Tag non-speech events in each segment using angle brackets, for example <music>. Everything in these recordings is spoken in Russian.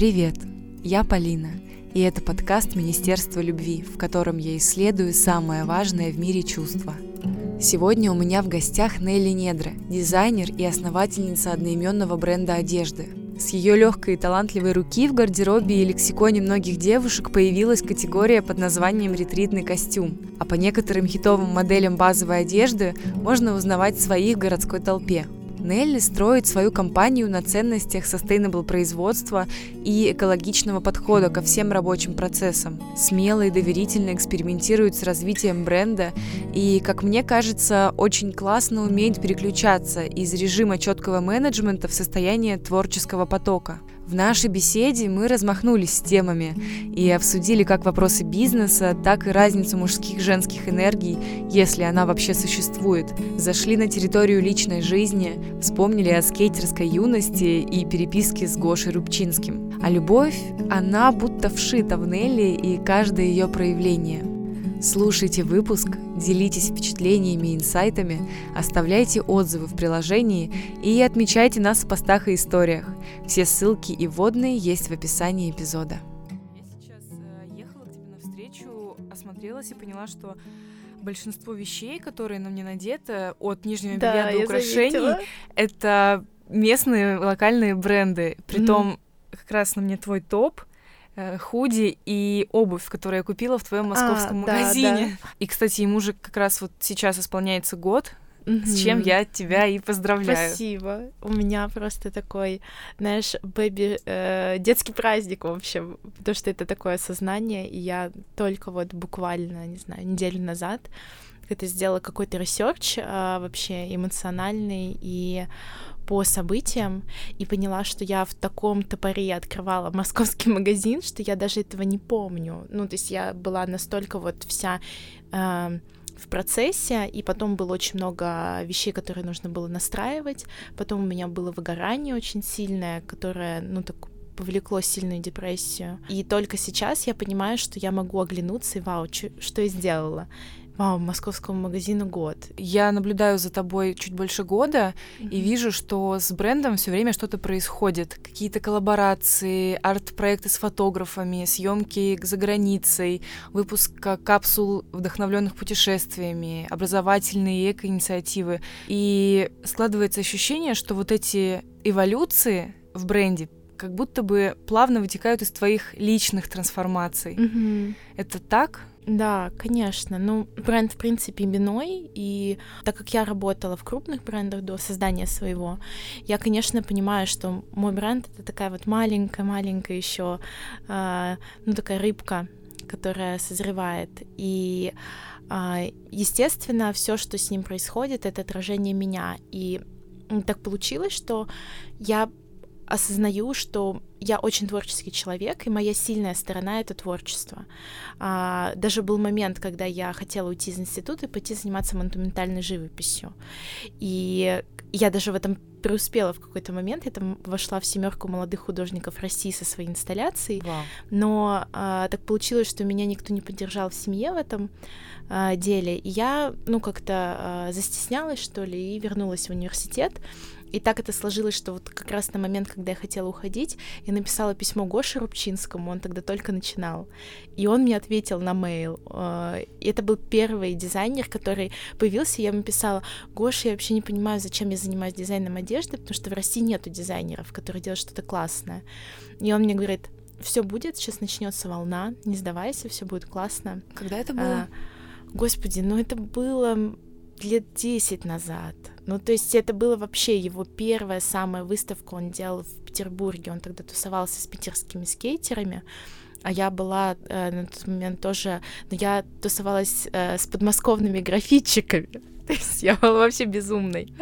Привет, я Полина, и это подкаст Министерства любви, в котором я исследую самое важное в мире чувство. Сегодня у меня в гостях Нелли Недра, дизайнер и основательница одноименного бренда одежды. С ее легкой и талантливой руки в гардеробе и лексиконе многих девушек появилась категория под названием «ретритный костюм», а по некоторым хитовым моделям базовой одежды можно узнавать своих в городской толпе. Нелли строит свою компанию на ценностях sustainable производства и экологичного подхода ко всем рабочим процессам. Смело и доверительно экспериментирует с развитием бренда и, как мне кажется, очень классно умеет переключаться из режима четкого менеджмента в состояние творческого потока. В нашей беседе мы размахнулись с темами и обсудили как вопросы бизнеса, так и разницу мужских и женских энергий, если она вообще существует. Зашли на территорию личной жизни, вспомнили о скейтерской юности и переписке с Гошей Рубчинским. А любовь, она будто вшита в Нелли и каждое ее проявление – Слушайте выпуск, делитесь впечатлениями и инсайтами, оставляйте отзывы в приложении и отмечайте нас в постах и историях. Все ссылки и вводные есть в описании эпизода. Я сейчас э, ехала к тебе навстречу, осмотрелась и поняла, что большинство вещей, которые на мне надеты, от нижнего Да, белья до я украшений, заметила. это местные локальные бренды. Притом как раз на мне твой топ худи и обувь, которую я купила в твоем московском А, да, магазине. И, кстати, ему же как раз вот сейчас исполняется год, с чем я тебя и поздравляю. Спасибо. У меня просто такой, знаешь, baby, э, детский праздник, в общем, потому что это такое сознание, и я только вот буквально, не знаю, неделю назад это сделала какой-то research а, вообще эмоциональный и по событиям и поняла, что я в таком ступоре открывала <laughs> московский магазин, что я даже этого не помню. Ну, то есть я была настолько вот вся э, в процессе, и потом было очень много вещей, которые нужно было настраивать. Потом у меня было выгорание очень сильное, которое, ну, так повлекло сильную депрессию. И только сейчас я понимаю, что я могу оглянуться и вау, что я сделала. Вау, московскому магазину год. Я наблюдаю за тобой чуть больше года и вижу, что с брендом все время что-то происходит. Какие-то коллаборации, арт-проекты с фотографами, съемки за границей, выпуск ка- капсул, вдохновленных путешествиями, образовательные эко-инициативы. И складывается ощущение, что вот эти эволюции в бренде как будто бы плавно вытекают из твоих личных трансформаций. Мгм. Это так? Да, конечно. Ну, бренд, в принципе, именной, и так как я работала в крупных брендах до создания своего, я, конечно, понимаю, что мой бренд — это такая вот маленькая-маленькая еще, ну, такая рыбка, которая созревает. И, а, естественно, все, что с ним происходит, это отражение меня. И так получилось, что я осознаю, что я очень творческий человек, и моя сильная сторона — это творчество. А, даже был момент, когда я хотела уйти из института и пойти заниматься монументальной живописью. И я даже в этом преуспела в какой-то момент. Я там вошла в семерку молодых художников России со своей инсталляцией. Вау. Но а, так получилось, что меня никто не поддержал в семье в этом а, деле. И я, ну, как-то а, застеснялась, что ли, и вернулась в университет. И так это сложилось, что вот как раз на момент, когда я хотела уходить, я написала письмо Гоше Рубчинскому, он тогда только начинал. И он мне ответил на мейл. А, И это был первый дизайнер, который появился. Я ему писала, Гоша, я вообще не понимаю, зачем я занимаюсь дизайном одежды, потому что в России нету дизайнеров, которые делают что-то классное. И он мне говорит, все будет, сейчас начнется волна, не сдавайся, все будет классно. Когда это было? А, господи, ну это было лет 10 назад. Ну, то есть это было вообще его первая самая выставка, он делал в Петербурге, он тогда тусовался с питерскими скейтерами, а я была э, на тот момент тоже, ну, я тусовалась э, с подмосковными графитчиками, <laughs> то есть я была вообще безумной.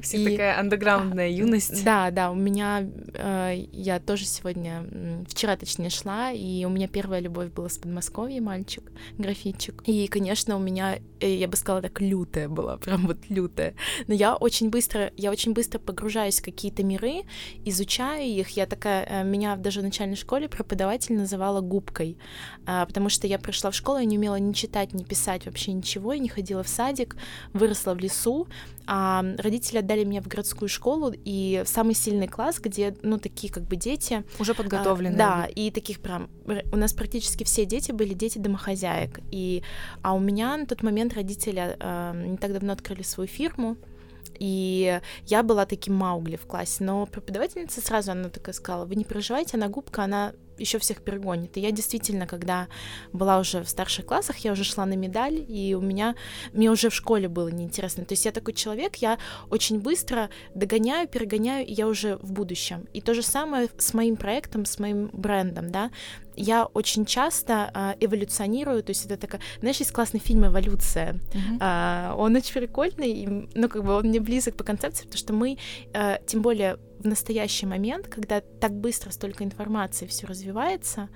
Всех И- такая андеграундная юность. Да, да, у меня, э, я тоже сегодня, вчера точнее шла, и у меня первая любовь была с Подмосковья, мальчик, графитчик. И, конечно, у меня, э, я бы сказала, так лютая была, прям вот лютая. Но я очень быстро, я очень быстро погружаюсь в какие-то миры, изучаю их. Я такая, э, меня даже в начальной школе преподаватель называла губкой, а, потому что я пришла в школу, я не умела ни читать, ни писать вообще ничего, я не ходила в садик, выросла в лесу, а родители отдали меня в городскую школу и в самый сильный класс, где, ну, такие как бы дети... Уже подготовленные. А, да, и таких прям... У нас практически все дети были дети домохозяек. И, а у меня на тот момент родители э, не так давно открыли свою фирму, и я была таким Маугли в классе, но преподавательница сразу, она такая сказала, вы не переживайте, она губка, она еще всех перегонит. И я действительно, когда была уже в старших классах, я уже шла на медаль, и у меня, мне уже в школе было неинтересно. То есть я такой человек, я очень быстро догоняю, перегоняю, и я уже в будущем. И то же самое с моим проектом, с моим брендом, да. Я очень часто э, эволюционирую, то есть это такая, знаешь, есть классный фильм «Эволюция», mm-hmm. э, он очень прикольный, и, ну, как бы он мне близок по концепции, потому что мы, э, тем более в настоящий момент, когда так быстро столько информации все развивается,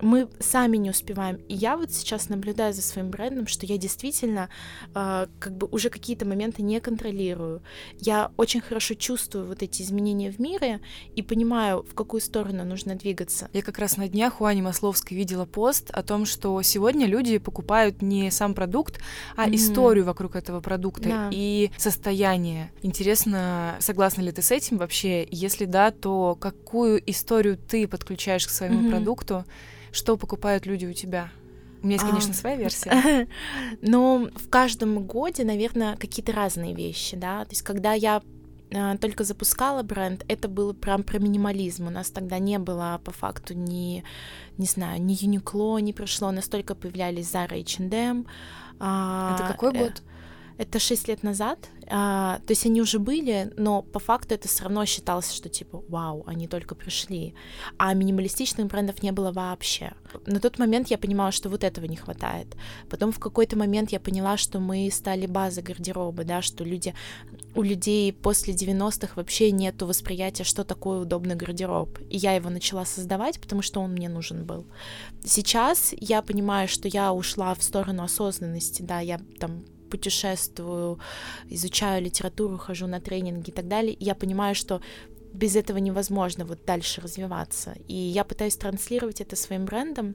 мы сами не успеваем. И я вот сейчас наблюдаю за своим брендом, что я действительно э, как бы уже какие-то моменты не контролирую. Я очень хорошо чувствую вот эти изменения в мире и понимаю, в какую сторону нужно двигаться. Я как раз на днях у Ани Масловской видела пост о том, что сегодня люди покупают не сам продукт, а mm-hmm. историю вокруг этого продукта да. и состояние. Интересно, согласна ли ты с этим вообще? Если да, то какую историю ты подключаешь к своему mm-hmm. продукту? Что покупают люди у тебя? У меня есть, конечно, а, своя версия. <laughs> Но в каждом годе, наверное, какие-то разные вещи, да. То есть, когда я а, только запускала бренд, это было прям про минимализм. У нас тогда не было по факту ни, не знаю, ни Uniqlo не пришло, настолько появлялись Zara H&M. Это какой э, год? Это шесть лет назад. А, то есть они уже были, но по факту это все равно считалось, что типа, вау, они только пришли. А минималистичных брендов не было вообще. На тот момент я понимала, что вот этого не хватает. Потом в какой-то момент я поняла, что мы стали базой гардероба, да, что люди, у людей после 90-х вообще нету восприятия, что такое удобный гардероб. И я его начала создавать, потому что он мне нужен был. Сейчас я понимаю, что я ушла в сторону осознанности, да, я там путешествую, изучаю литературу, хожу на тренинги и так далее, я понимаю, что без этого невозможно вот дальше развиваться. И я пытаюсь транслировать это своим брендом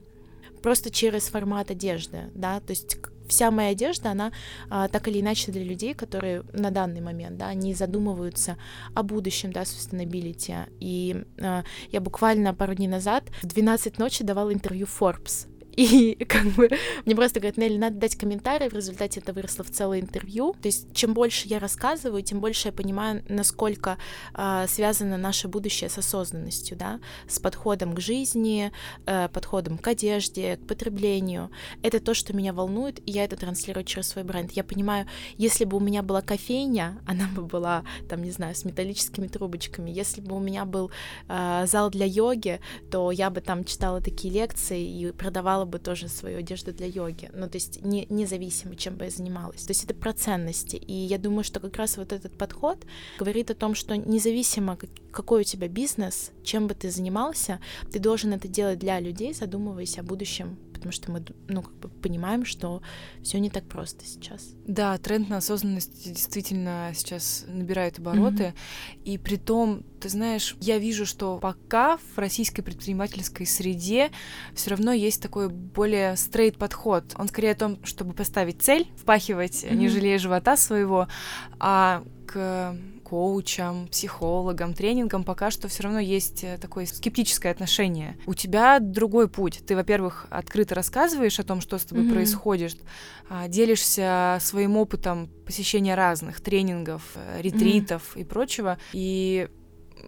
просто через формат одежды, да, то есть вся моя одежда, она а, так или иначе для людей, которые на данный момент, да, они задумываются о будущем, да, sustainability. И а, я буквально пару дней назад в 12 ночи давала интервью Forbes, и <laughs> как бы мне просто говорят, Нелли, надо дать комментарий, в результате это выросло в целое интервью. То есть чем больше я рассказываю, тем больше я понимаю, насколько э, связано наше будущее с осознанностью, да, с подходом к жизни, э, подходом к одежде, к потреблению. Это то, что меня волнует, и я это транслирую через свой бренд. Я понимаю, если бы у меня была кофейня, она бы была, там, не знаю, с металлическими трубочками. Если бы у меня был э, зал для йоги, то я бы там читала такие лекции и продавала покупала бы тоже свою одежду для йоги. Ну, то есть не, независимо, чем бы я занималась. То есть это про ценности. И я думаю, что как раз вот этот подход говорит о том, что независимо, какой у тебя бизнес, чем бы ты занимался, ты должен это делать для людей, задумываясь о будущем потому что мы ну, как бы понимаем, что все не так просто сейчас. Да, тренд на осознанность действительно сейчас набирает обороты. Mm-hmm. И при том, ты знаешь, я вижу, что пока в российской предпринимательской среде все равно есть такой более стрейт подход. Он скорее о том, чтобы поставить цель, впахивать, mm-hmm. не жалея живота своего, а к коучам, психологам, тренингам пока что все равно есть э, такое скептическое отношение. У тебя другой путь. Ты, во-первых, открыто рассказываешь о том, что с тобой mm-hmm. происходит, а, делишься своим опытом посещения разных тренингов, э, ретритов mm-hmm. и прочего. И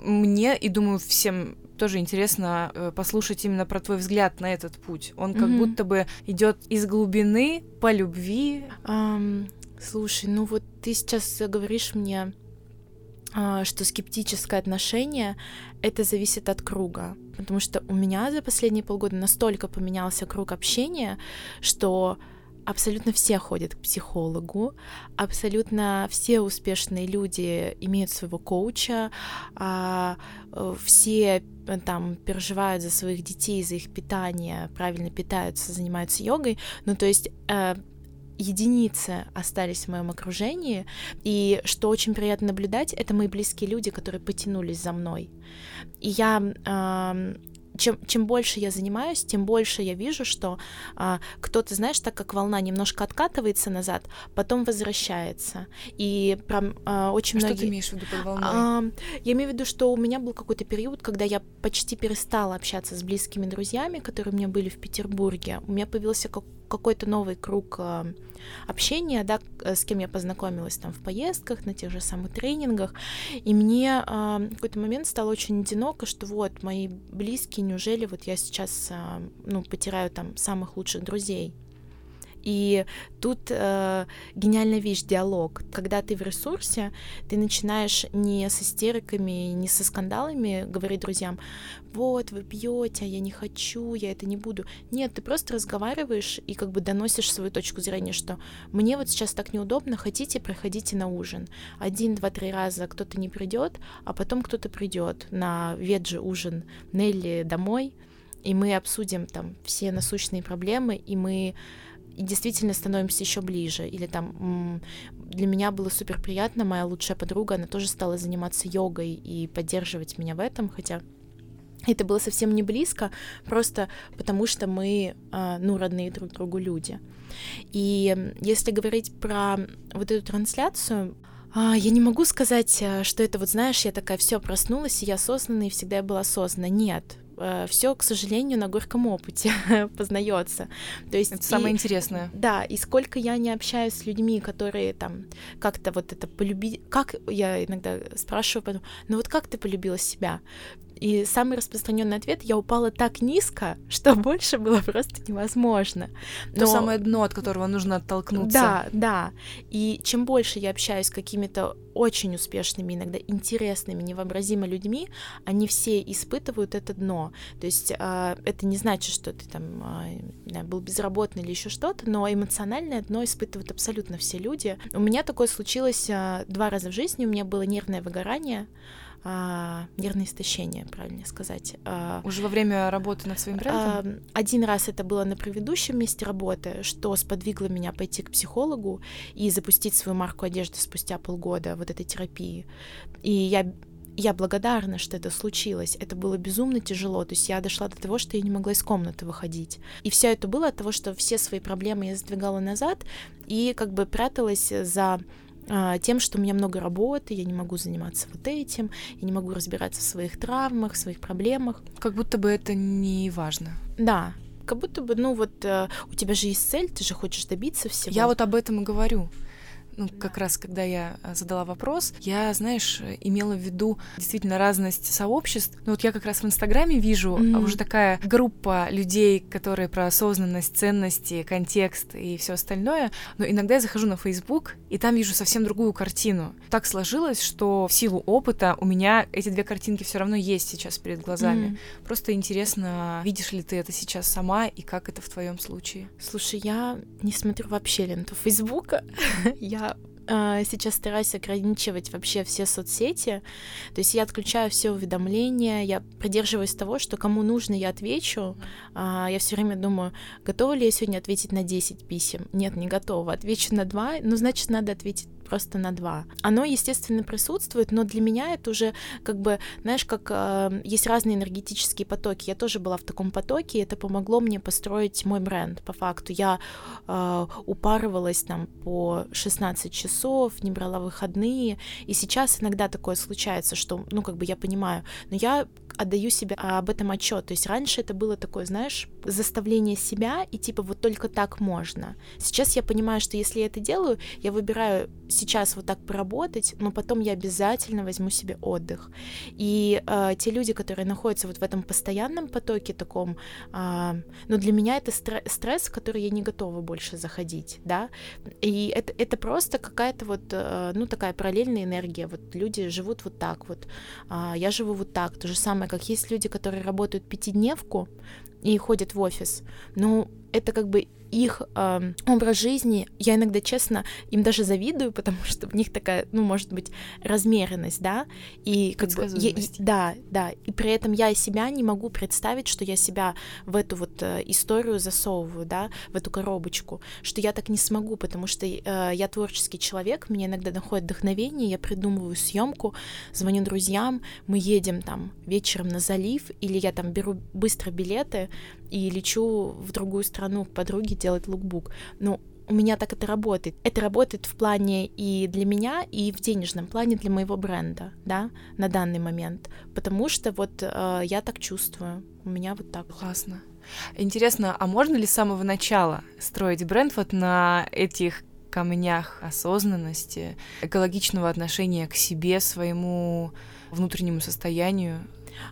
мне, и думаю, всем тоже интересно э, послушать именно про твой взгляд на этот путь. Он как mm-hmm. будто бы идет из глубины по любви. Um, слушай, ну вот ты сейчас говоришь мне что скептическое отношение это зависит от круга. Потому что у меня за последние полгода настолько поменялся круг общения, что абсолютно все ходят к психологу, абсолютно все успешные люди имеют своего коуча, а, э, все э, там переживают за своих детей, за их питание, правильно питаются, занимаются йогой. Ну, то есть э, единицы остались в моем окружении, и что очень приятно наблюдать, это мои близкие люди, которые потянулись за мной. И я э, чем, чем больше я занимаюсь, тем больше я вижу, что а, кто-то, знаешь, так как волна немножко откатывается назад, потом возвращается. И прям а, очень а многие... Что ты имеешь в виду под волной? А, я имею в виду, что у меня был какой-то период, когда я почти перестала общаться с близкими друзьями, которые у меня были в Петербурге. У меня появился как какой-то новый круг а, общения, да, с кем я познакомилась там в поездках, на тех же самых тренингах, и мне а, в какой-то момент стало очень одиноко, что вот мои близкие, неужели вот я сейчас, а, ну, потеряю там самых лучших друзей, и тут э, гениальная вещь диалог. Когда ты в ресурсе, ты начинаешь не с истериками, не со скандалами говорить друзьям, вот, вы пьете, а я не хочу, я это не буду. Нет, ты просто разговариваешь и как бы доносишь свою точку зрения, что мне вот сейчас так неудобно, хотите, приходите на ужин. Один, два, три раза кто-то не придет, а потом кто-то придет на веджи ужин Нелли домой, и мы обсудим там все насущные проблемы, и мы и действительно становимся еще ближе. Или там для меня было супер приятно, моя лучшая подруга, она тоже стала заниматься йогой и поддерживать меня в этом, хотя это было совсем не близко, просто потому что мы, а, ну, родные друг другу люди. И если говорить про вот эту трансляцию, а, я не могу сказать, э, что это вот, знаешь, я такая, все проснулась, и я осознанная, и всегда я была осознанна. Нет, все, к сожалению, на горьком опыте <laughs> познается. То есть это самое интересное. Да, и сколько я не общаюсь с людьми, которые там как-то вот это полюбили, как я иногда спрашиваю, потом, ну вот как ты полюбила себя? И самый распространенный ответ я упала так низко, <laughs> что больше было просто невозможно. Но... То самое дно, от которого нужно оттолкнуться. Да, да. И чем больше я общаюсь с какими-то очень успешными, иногда интересными, невообразимо людьми, они все испытывают это дно. То есть э, это не значит, что ты там э, был безработный или еще что-то, но эмоциональное дно испытывают абсолютно все люди. У меня такое случилось э, два раза в жизни. У меня было нервное выгорание а, нервное истощение, правильно сказать. А, Уже во время работы над своим брендом? А, один раз это было на предыдущем месте работы, что сподвигло меня пойти к психологу и запустить свою марку одежды спустя полгода вот этой терапии. И я я благодарна, что это случилось. Это было безумно тяжело. То есть я дошла до того, что я не могла из комнаты выходить. И все это было от того, что все свои проблемы я сдвигала назад и как бы пряталась за тем, что у меня много работы, я не могу заниматься вот этим, я не могу разбираться в своих травмах, в своих проблемах. Как будто бы это не важно. Да, как будто бы, ну вот, э, у тебя же есть цель, ты же хочешь добиться всего. Я вот об этом и говорю ну, как раз когда я э, задала вопрос, я, знаешь, имела в виду действительно разность сообществ. Ну, вот я как раз в Инстаграме вижу mm-hmm. уже такая группа людей, которые про осознанность, ценности, контекст и все остальное. Но иногда я захожу на Facebook, и там вижу совсем другую картину. Так сложилось, что в силу опыта у меня эти две картинки все равно есть сейчас перед глазами. Mm-hmm. Просто интересно, видишь ли ты это сейчас сама и как это в твоем случае? Слушай, я не смотрю вообще ленту Фейсбука. <laughs> я а, сейчас стараюсь ограничивать вообще все соцсети. То есть я отключаю все уведомления, я придерживаюсь того, что кому нужно, я отвечу. А, я все время думаю, готова ли я сегодня ответить на 10 писем? Нет, не готова. Отвечу на 2, ну, значит, надо ответить просто на два. Оно, естественно, присутствует, но для меня это уже как бы, знаешь, как э, есть разные энергетические потоки. Я тоже была в таком потоке, и это помогло мне построить мой бренд. По факту я э, упарывалась там по 16 часов, не брала выходные, и сейчас иногда такое случается, что, ну, как бы я понимаю, но я отдаю себе об этом отчет. То есть раньше это было такое, знаешь, заставление себя, и типа вот только так можно. Сейчас я понимаю, что если я это делаю, я выбираю сейчас вот так поработать, но потом я обязательно возьму себе отдых. И э, те люди, которые находятся вот в этом постоянном потоке таком, э, ну для меня это стресс, в который я не готова больше заходить, да. И это, это просто какая-то вот, э, ну такая параллельная энергия. Вот люди живут вот так вот, э, я живу вот так. То же самое, как есть люди, которые работают пятидневку и ходят в офис. Ну, это как бы их э, образ жизни, я иногда, честно, им даже завидую, <laughs> потому что в них такая, ну, может быть, размеренность, да, и как бы, я, и, да, да, и при этом я себя не могу представить, что я себя в эту вот э, историю засовываю, да, в эту коробочку, что я так не смогу, потому что э, я творческий человек, мне иногда находит вдохновение, я придумываю съемку, звоню друзьям, мы едем там вечером на залив, или я там беру быстро билеты и лечу в другую страну к подруге делать лукбук. Ну, у меня так это работает. Это работает в плане и для меня, и в денежном плане для моего бренда, да, на данный момент. Потому что вот э, я так чувствую. У меня вот так. Классно. Интересно, а можно ли с самого начала строить бренд вот на этих камнях осознанности, экологичного отношения к себе, своему внутреннему состоянию?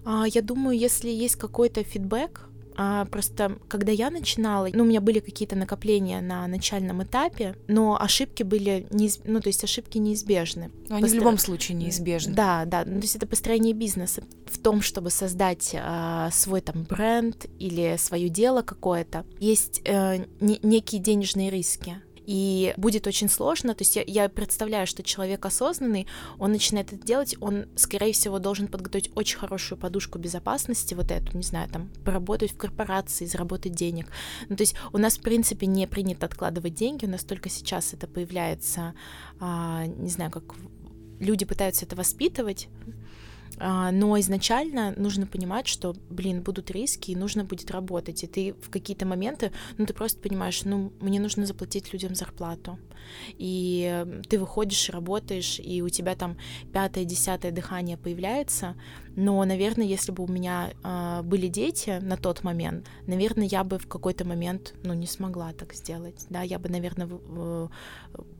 А, я думаю, если есть какой-то фидбэк, а, просто когда я начинала, ну, у меня были какие-то накопления на начальном этапе, но ошибки были, неиз... ну, то есть ошибки неизбежны. Но они Постро... в любом случае неизбежны. Да, да, ну, то есть это построение бизнеса в том, чтобы создать а, свой там бренд или свое дело какое-то. Есть э, не, некие денежные риски и будет очень сложно. То есть я, я представляю, что человек осознанный, он начинает это делать, он, скорее всего, должен подготовить очень хорошую подушку безопасности, вот эту, не знаю, там, поработать в корпорации, заработать денег. Ну, то есть у нас, в принципе, не принято откладывать деньги, у нас только сейчас это появляется, а, не знаю, как люди пытаются это воспитывать, но изначально нужно понимать, что, блин, будут риски, и нужно будет работать. И ты в какие-то моменты, ну, ты просто понимаешь, ну, мне нужно заплатить людям зарплату. И ты выходишь, работаешь, и у тебя там пятое, десятое дыхание появляется. Но, наверное, если бы у меня э, были дети на тот момент, наверное, я бы в какой-то момент, ну, не смогла так сделать. Да, я бы, наверное, в,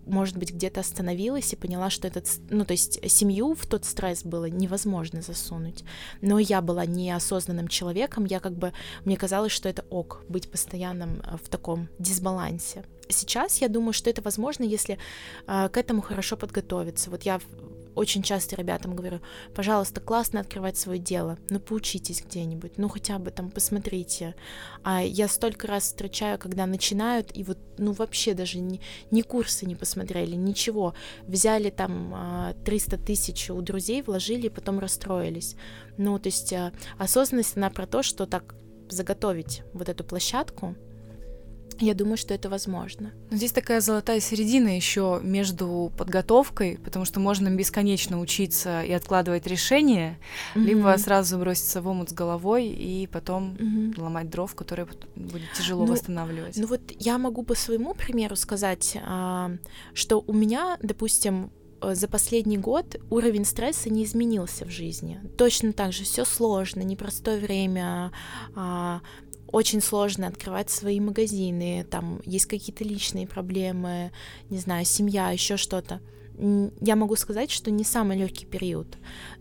может быть, где-то остановилась и поняла, что этот, ну, то есть семью в тот стресс было невозможно засунуть. Но я была неосознанным человеком, я как бы, мне казалось, что это ок, быть постоянным э, в таком дисбалансе. Сейчас я думаю, что это возможно, если э, к этому хорошо подготовиться. Вот я очень часто ребятам говорю, пожалуйста, классно открывать свое дело, но поучитесь где-нибудь, ну хотя бы там посмотрите. А я столько раз встречаю, когда начинают, и вот, ну вообще даже ни, ни курсы не посмотрели, ничего. Взяли там 300 а, тысяч у друзей, вложили, и потом расстроились. Ну, то есть а, осознанность, она про то, что так заготовить вот эту площадку, я думаю, что это возможно. Но здесь такая золотая середина еще между подготовкой, потому что можно бесконечно учиться и откладывать решения, mm-hmm. либо сразу броситься в омут с головой и потом mm-hmm. ломать дров, которые будет тяжело ну, восстанавливать. Ну вот я могу по своему примеру сказать, а, что у меня, допустим, э, за последний год уровень стресса не изменился в жизни. Точно так же все сложно, непростое время, а, очень сложно открывать свои магазины, там есть какие-то личные проблемы, не знаю, семья, еще что-то. Я могу сказать, что не самый легкий период,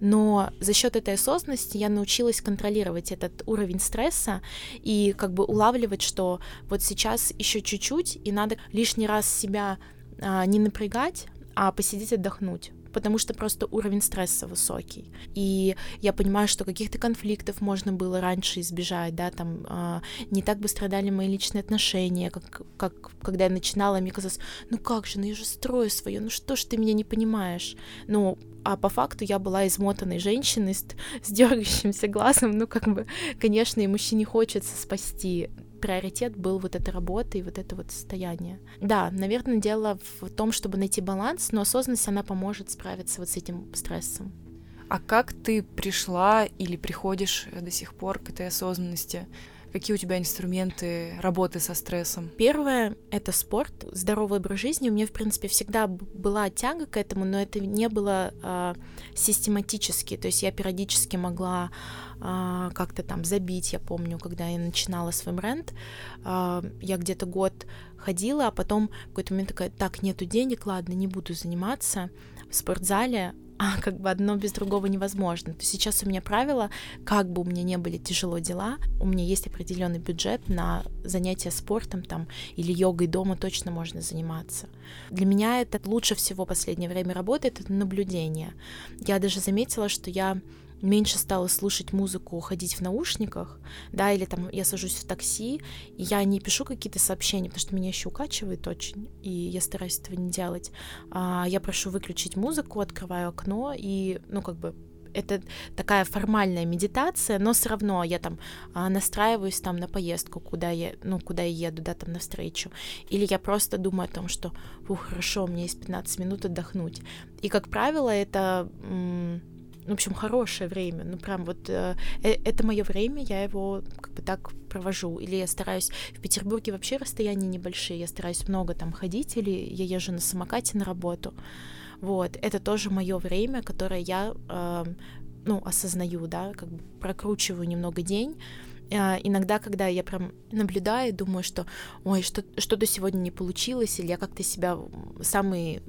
но за счет этой осознанности я научилась контролировать этот уровень стресса и как бы улавливать, что вот сейчас еще чуть-чуть, и надо лишний раз себя а, не напрягать, а посидеть отдохнуть потому что просто уровень стресса высокий. И я понимаю, что каких-то конфликтов можно было раньше избежать, да, там э, не так бы страдали мои личные отношения, как, как когда я начинала, мне казалось, ну как же, ну я же строю свое, ну что ж ты меня не понимаешь? Ну, а по факту я была измотанной женщиной с, с дергающимся глазом, ну как бы, конечно, и мужчине хочется спасти приоритет был вот эта работа и вот это вот состояние. Да, наверное, дело в том, чтобы найти баланс, но осознанность, она поможет справиться вот с этим стрессом. А как ты пришла или приходишь до сих пор к этой осознанности? Какие у тебя инструменты работы со стрессом? Первое — это спорт, здоровый образ жизни. У меня, в принципе, всегда была тяга к этому, но это не было э, систематически. То есть я периодически могла э, как-то там забить. Я помню, когда я начинала свой бренд, э, я где-то год ходила, а потом в какой-то момент такая, так, нету денег, ладно, не буду заниматься в спортзале, а как бы одно без другого невозможно. То сейчас у меня правило, как бы у меня не были тяжело дела, у меня есть определенный бюджет на занятия спортом там или йогой дома точно можно заниматься. Для меня это лучше всего последнее время работает, это наблюдение. Я даже заметила, что я меньше стала слушать музыку, ходить в наушниках, да, или там я сажусь в такси, и я не пишу какие-то сообщения, потому что меня еще укачивает очень, и я стараюсь этого не делать. А, я прошу выключить музыку, открываю окно, и, ну, как бы это такая формальная медитация, но все равно я там а, настраиваюсь там на поездку, куда я, ну, куда я еду, да, там навстречу. Или я просто думаю о том, что, ух, хорошо, у меня есть 15 минут отдохнуть. И, как правило, это, в общем, хорошее время. Ну, прям вот э, э это мое время, я его как бы так провожу. Или я стараюсь... В Петербурге вообще расстояния небольшие, я стараюсь много там ходить, или я езжу на самокате на работу. Вот, это тоже мое время, которое я, э, ну, осознаю, да, как бы прокручиваю немного день. Э, иногда, когда я прям наблюдаю, думаю, что, ой, что, что-то сегодня не получилось, или я как-то себя самый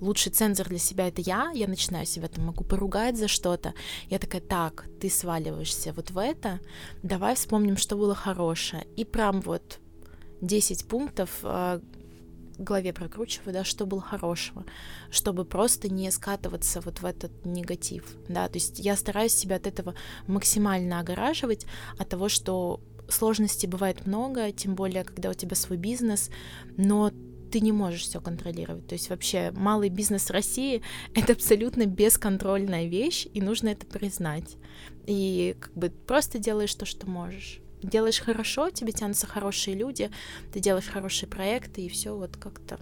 лучший цензор для себя это я, я начинаю себя там могу поругать за что-то. Я такая, так, ты сваливаешься вот в это, давай вспомним, что было хорошее. И прям вот 10 пунктов, э, голове прокручиваю, да, что было хорошего, чтобы просто не скатываться вот в этот негатив, да, то есть я стараюсь себя от этого максимально огораживать, от того, что сложностей бывает много, тем более, когда у тебя свой бизнес, но ты не можешь все контролировать. То есть вообще малый бизнес России — это абсолютно бесконтрольная вещь, и нужно это признать. И как бы просто делаешь то, что можешь делаешь хорошо, тебе тянутся хорошие люди, ты делаешь хорошие проекты, и все вот как-то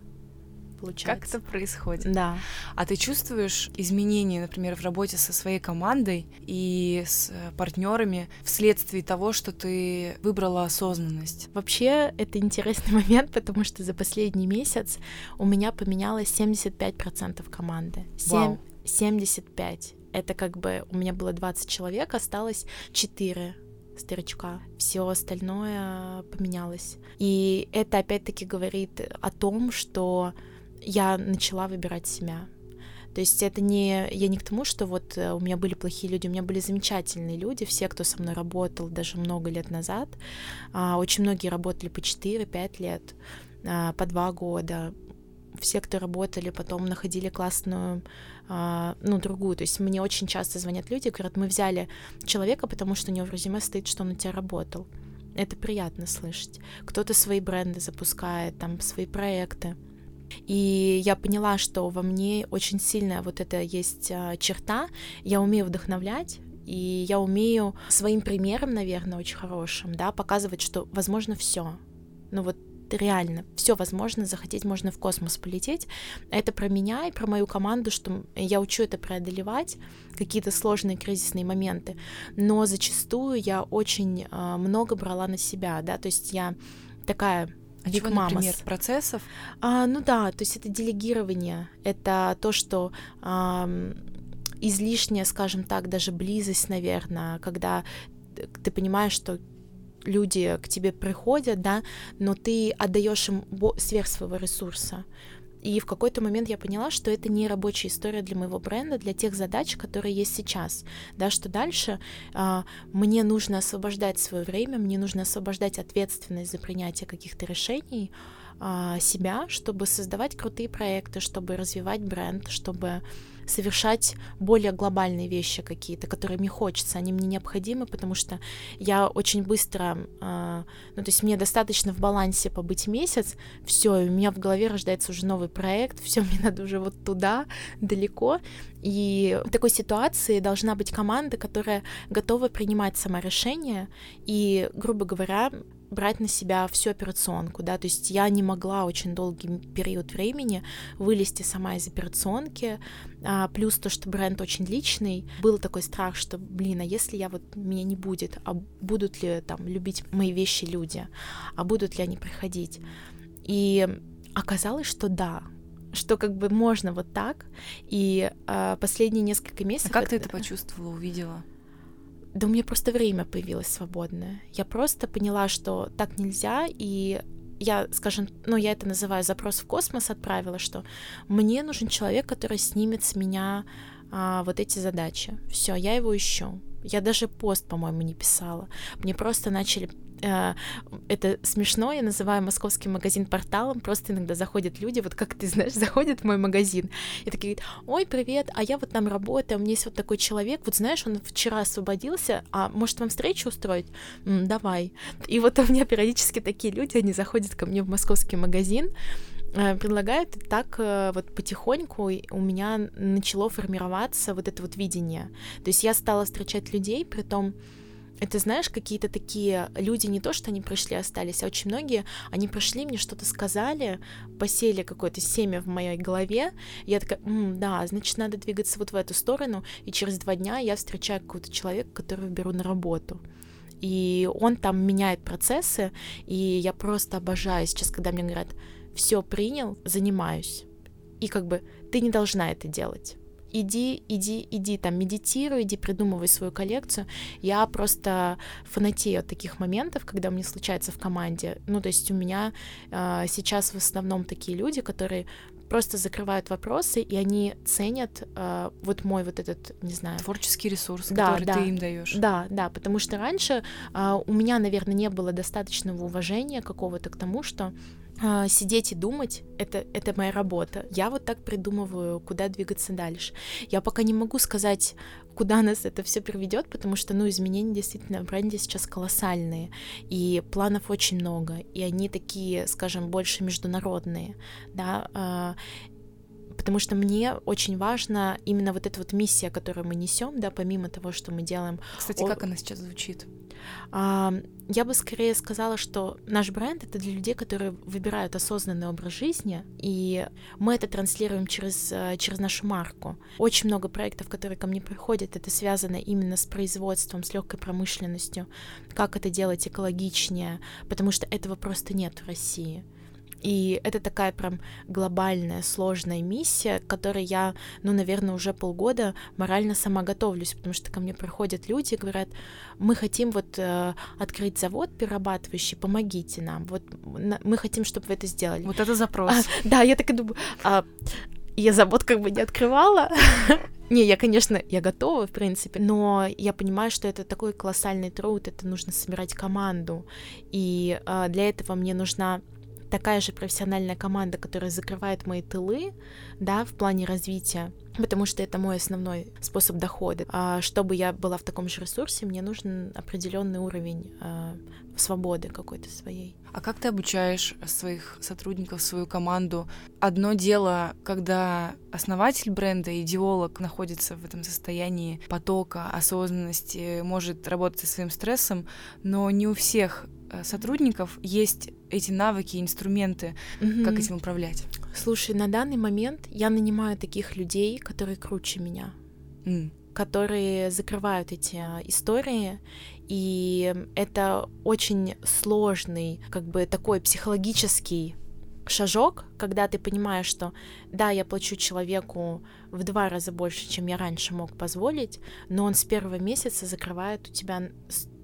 получается. Как это происходит. Да. А ты чувствуешь изменения, например, в работе со своей командой и с э, партнерами вследствие того, что ты выбрала осознанность? Вообще, это интересный <laughs> момент, потому что за последний месяц у меня поменялось 75% команды. 7, Вау. 75. Это как бы у меня было 20 человек, осталось 4 старичка. Все остальное поменялось. И это опять-таки говорит о том, что я начала выбирать себя. То есть это не... Я не к тому, что вот э, у меня были плохие люди, у меня были замечательные люди, все, кто со мной работал даже много лет назад. А, очень многие работали по 4-5 лет, а, по 2 года все, кто работали, потом находили классную, а, ну, другую. То есть мне очень часто звонят люди, говорят, мы взяли человека, потому что у него в резюме стоит, что он у тебя работал. Это приятно слышать. Кто-то свои бренды запускает, там, свои проекты. И я поняла, что во мне очень сильная вот эта есть а, черта. Я умею вдохновлять, и я умею своим примером, наверное, очень хорошим, да, показывать, что возможно все. Ну вот реально все возможно, захотеть можно в космос полететь. Это про меня и про мою команду, что я учу это преодолевать, какие-то сложные кризисные моменты, но зачастую я очень э, много брала на себя, да, то есть я такая а чего, например, процессов? А, ну да, то есть это делегирование, это то, что а, излишняя, скажем так, даже близость, наверное, когда ты понимаешь, что люди к тебе приходят, да, но ты отдаешь им сверх своего ресурса. И в какой-то момент я поняла, что это не рабочая история для моего бренда, для тех задач, которые есть сейчас. Да, что дальше а, мне нужно освобождать свое время, мне нужно освобождать ответственность за принятие каких-то решений себя, чтобы создавать крутые проекты, чтобы развивать бренд, чтобы совершать более глобальные вещи какие-то, которые мне хочется, они мне необходимы, потому что я очень быстро, э, ну то есть мне достаточно в балансе побыть месяц, все, у меня в голове рождается уже новый проект, <laughs> все, мне надо уже вот туда, далеко, и в такой ситуации должна быть команда, которая готова принимать сама решение и, грубо говоря, брать на себя всю операционку, да, то есть я не могла очень долгий период времени вылезти сама из операционки, а, плюс то, что бренд очень личный, был такой страх, что, блин, а если я вот меня не будет, а будут ли там любить мои вещи люди, а будут ли они приходить, и оказалось, что да, что как бы можно вот так, и а, последние несколько месяцев... А как это... ты это почувствовала, увидела? Да у меня просто время появилось свободное. Я просто поняла, что так нельзя, и я, скажем, ну, я это называю запрос в космос отправила, что мне нужен человек, который снимет с меня а, вот эти задачи. Все, я его ищу. Я даже пост, по-моему, не писала. Мне просто начали это смешно, я называю московский магазин порталом, просто иногда заходят люди, вот как ты знаешь, <laughs> заходят в мой магазин, и такие говорят, ой, привет, а я вот там работаю, у меня есть вот такой человек, вот знаешь, он вчера освободился, а может вам встречу устроить? Давай. И вот <laughs> у меня периодически такие люди, они заходят ко мне в московский магазин, э, предлагают, так э, вот потихоньку у меня начало формироваться вот это вот видение. То есть я стала встречать людей, при том, это, знаешь, какие-то такие люди не то, что они пришли, остались, а очень многие, они пришли, мне что-то сказали, посели какое-то семя в моей голове, я такая, М, да, значит, надо двигаться вот в эту сторону, и через два дня я встречаю какого-то человека, которого беру на работу. И он там меняет процессы, и я просто обожаю сейчас, когда мне говорят, все принял, занимаюсь. И как бы ты не должна это делать иди, иди, иди, там, медитируй, иди, придумывай свою коллекцию. Я просто фанатею от таких моментов, когда мне случается в команде. Ну, то есть у меня э, сейчас в основном такие люди, которые просто закрывают вопросы, и они ценят э, вот мой вот этот, не знаю... Творческий ресурс, да, который да, ты им даешь. Да, да, потому что раньше э, у меня, наверное, не было достаточного уважения какого-то к тому, что сидеть и думать это, это моя работа. Я вот так придумываю, куда двигаться дальше. Я пока не могу сказать, куда нас это все приведет, потому что, ну, изменения действительно в бренде сейчас колоссальные, и планов очень много, и они такие, скажем, больше международные, да, а, потому что мне очень важна именно вот эта вот миссия, которую мы несем, да, помимо того, что мы делаем. Кстати, О... как она сейчас звучит? А, я бы скорее сказала, что наш бренд это для людей, которые выбирают осознанный образ жизни, и мы это транслируем через, э, через нашу марку. Очень много проектов, которые ко мне приходят, это связано именно с производством, с легкой промышленностью, как это делать экологичнее, потому что этого просто нет в России. И это такая прям глобальная, сложная миссия, к которой я, ну, наверное, уже полгода морально сама готовлюсь, потому что ко мне приходят люди и говорят, мы хотим вот э, открыть завод перерабатывающий, помогите нам, вот мы хотим, чтобы вы это сделали. Вот это запрос. А, да, я так и думаю, а, я завод как бы не открывала, <laughs> не, я, конечно, я готова, в принципе, но я понимаю, что это такой колоссальный труд, это нужно собирать команду, и э, для этого мне нужна такая же профессиональная команда, которая закрывает мои тылы, да, в плане развития, потому что это мой основной способ дохода. А чтобы я была в таком же ресурсе, мне нужен определенный уровень а, свободы какой-то своей. А как ты обучаешь своих сотрудников, свою команду? Одно дело, когда основатель бренда, идеолог находится в этом состоянии потока, осознанности, может работать со своим стрессом, но не у всех Э, сотрудников есть эти навыки, инструменты, mm-hmm. как этим управлять? Слушай, на данный момент я нанимаю таких людей, которые круче меня, mm. которые закрывают эти э, истории, и это очень сложный, как бы такой психологический шажок, когда ты понимаешь, что да, я плачу человеку в два раза больше, чем я раньше мог позволить, но он с первого месяца закрывает у тебя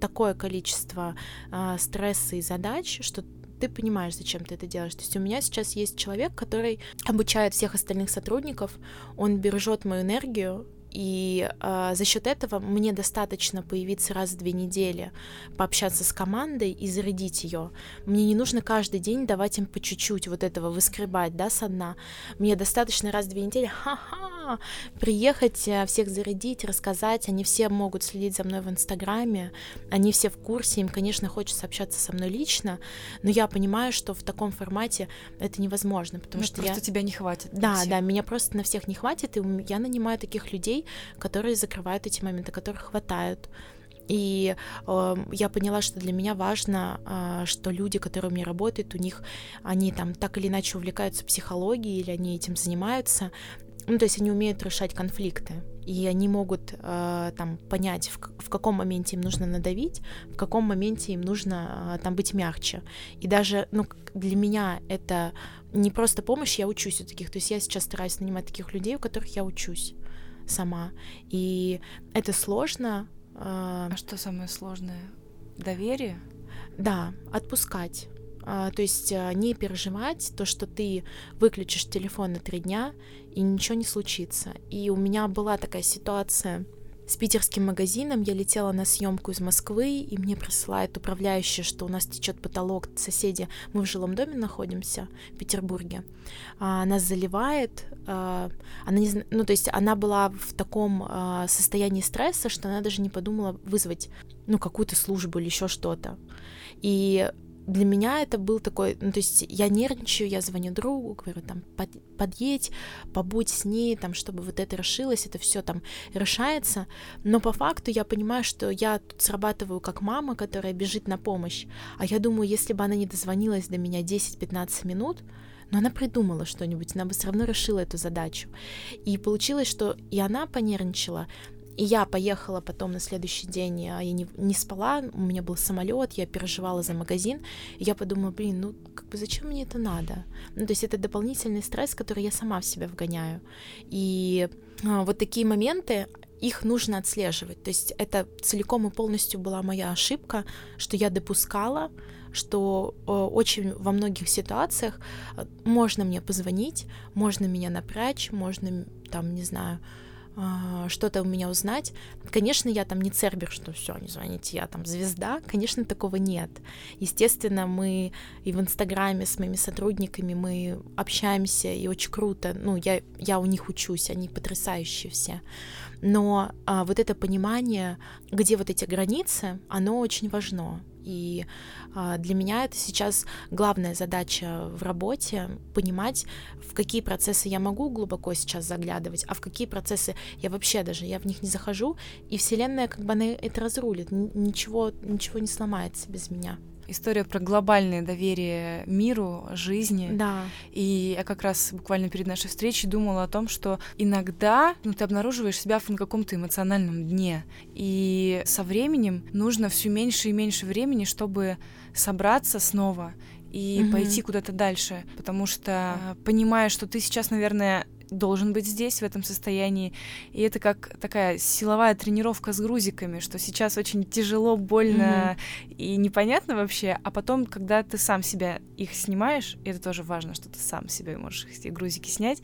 такое количество э, стресса и задач, что ты понимаешь, зачем ты это делаешь. То есть у меня сейчас есть человек, который обучает всех остальных сотрудников, он бережет мою энергию, и э, за счет этого мне достаточно появиться раз в две недели, пообщаться с командой и зарядить ее. Мне не нужно каждый день давать им по чуть-чуть вот этого выскребать, да, со дна. Мне достаточно раз в две недели, ха-ха, приехать, э, всех зарядить, рассказать. Они все могут следить за мной в Инстаграме, они все в курсе, им, конечно, хочется общаться со мной лично, но я понимаю, что в таком формате это невозможно, потому ну, что просто я... тебя не хватит. Да, да, меня просто на всех не хватит, и я нанимаю таких людей, которые закрывают эти моменты, которых хватает. И э, я поняла, что для меня важно, э, что люди, которые у меня работают, у них они там так или иначе увлекаются психологией или они этим занимаются. Ну, то есть они умеют решать конфликты, и они могут э, там понять, в, в каком моменте им нужно надавить, в каком моменте им нужно э, там быть мягче. И даже, ну, для меня это не просто помощь, я учусь у таких. То есть я сейчас стараюсь нанимать таких людей, у которых я учусь сама. И это сложно. А, а что самое сложное? Доверие? Да, отпускать. А, то есть а, не переживать то, что ты выключишь телефон на три дня и ничего не случится. И у меня была такая ситуация с питерским магазином. Я летела на съемку из Москвы, и мне присылает управляющая, что у нас течет потолок, соседи. Мы в жилом доме находимся в Петербурге. А, нас заливает. А, она не, ну, то есть она была в таком а, состоянии стресса, что она даже не подумала вызвать ну, какую-то службу или еще что-то. И для меня это был такой, ну, то есть я нервничаю, я звоню другу, говорю, там, под, подъедь, побудь с ней, там, чтобы вот это решилось, это все там решается, но по факту я понимаю, что я тут срабатываю как мама, которая бежит на помощь, а я думаю, если бы она не дозвонилась до меня 10-15 минут, но она придумала что-нибудь, она бы все равно решила эту задачу. И получилось, что и она понервничала, и я поехала потом на следующий день, а я не, не спала, у меня был самолет, я переживала за магазин, и я подумала, блин, ну как бы зачем мне это надо? Ну то есть это дополнительный стресс, который я сама в себя вгоняю. И а, вот такие моменты, их нужно отслеживать. То есть это целиком и полностью была моя ошибка, что я допускала, что э, очень во многих ситуациях э, можно мне позвонить, можно меня напрячь, можно там, не знаю, а, что-то у меня узнать. Конечно, я там не цербер, что все, не звоните, я там звезда. Конечно, такого нет. Естественно, мы и в Инстаграме с моими сотрудниками мы общаемся, и очень круто. Ну, я, я у них учусь, они потрясающие все. Но а, вот это понимание, где вот эти границы, оно очень важно. И а, для меня это сейчас главная задача в работе — понимать, в какие процессы я могу глубоко сейчас заглядывать, а в какие процессы я вообще даже, я в них не захожу, и Вселенная как бы она это разрулит, ничего, ничего не сломается без меня история про глобальное доверие миру, жизни. Да. И я как раз буквально перед нашей встречей думала о том, что иногда ну, ты обнаруживаешь себя на каком-то эмоциональном дне. И со временем нужно все меньше и меньше времени, чтобы собраться снова и угу. пойти куда-то дальше, потому что понимая, что ты сейчас, наверное, должен быть здесь, в этом состоянии. И это как такая силовая тренировка с грузиками, что сейчас очень тяжело, больно mm-hmm. и непонятно вообще, а потом, когда ты сам себя их снимаешь, и это тоже важно, что ты сам себе можешь эти грузики снять,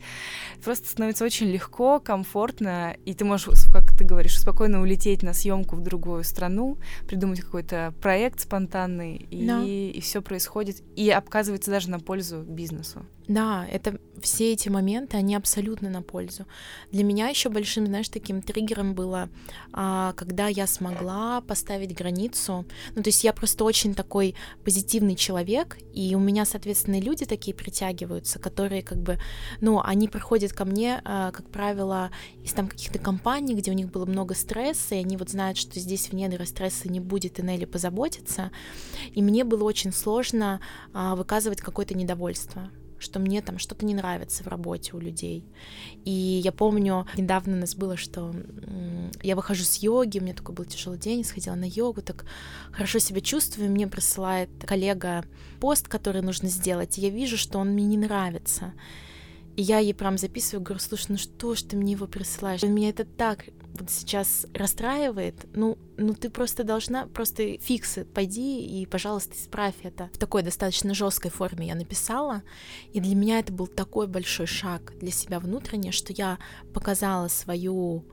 просто становится очень легко, комфортно, и ты можешь, как ты говоришь, спокойно улететь на съемку в другую страну, придумать какой-то проект спонтанный, и, no. и все происходит, и оказывается даже на пользу бизнесу. Да, это все эти моменты, они абсолютно на пользу. Для меня еще большим, знаешь, таким триггером было, а, когда я смогла поставить границу. Ну, то есть я просто очень такой позитивный человек, и у меня, соответственно, люди такие притягиваются, которые как бы, ну, они приходят ко мне, а, как правило, из там каких-то компаний, где у них было много стресса, и они вот знают, что здесь в недре стресса не будет, и Нелли позаботится. И мне было очень сложно а, выказывать какое-то недовольство что мне там что-то не нравится в работе у людей. И я помню, недавно у нас было, что я выхожу с йоги, у меня такой был тяжелый день, сходила на йогу, так хорошо себя чувствую, мне присылает коллега пост, который нужно сделать, и я вижу, что он мне не нравится. Я ей прям записываю, говорю, слушай, ну что ж ты мне его присылаешь? Меня это так вот сейчас расстраивает, ну, ну ты просто должна, просто фиксы, пойди и, пожалуйста, исправь это. В такой достаточно жесткой форме я написала, и для меня это был такой большой шаг для себя внутренне, что я показала свою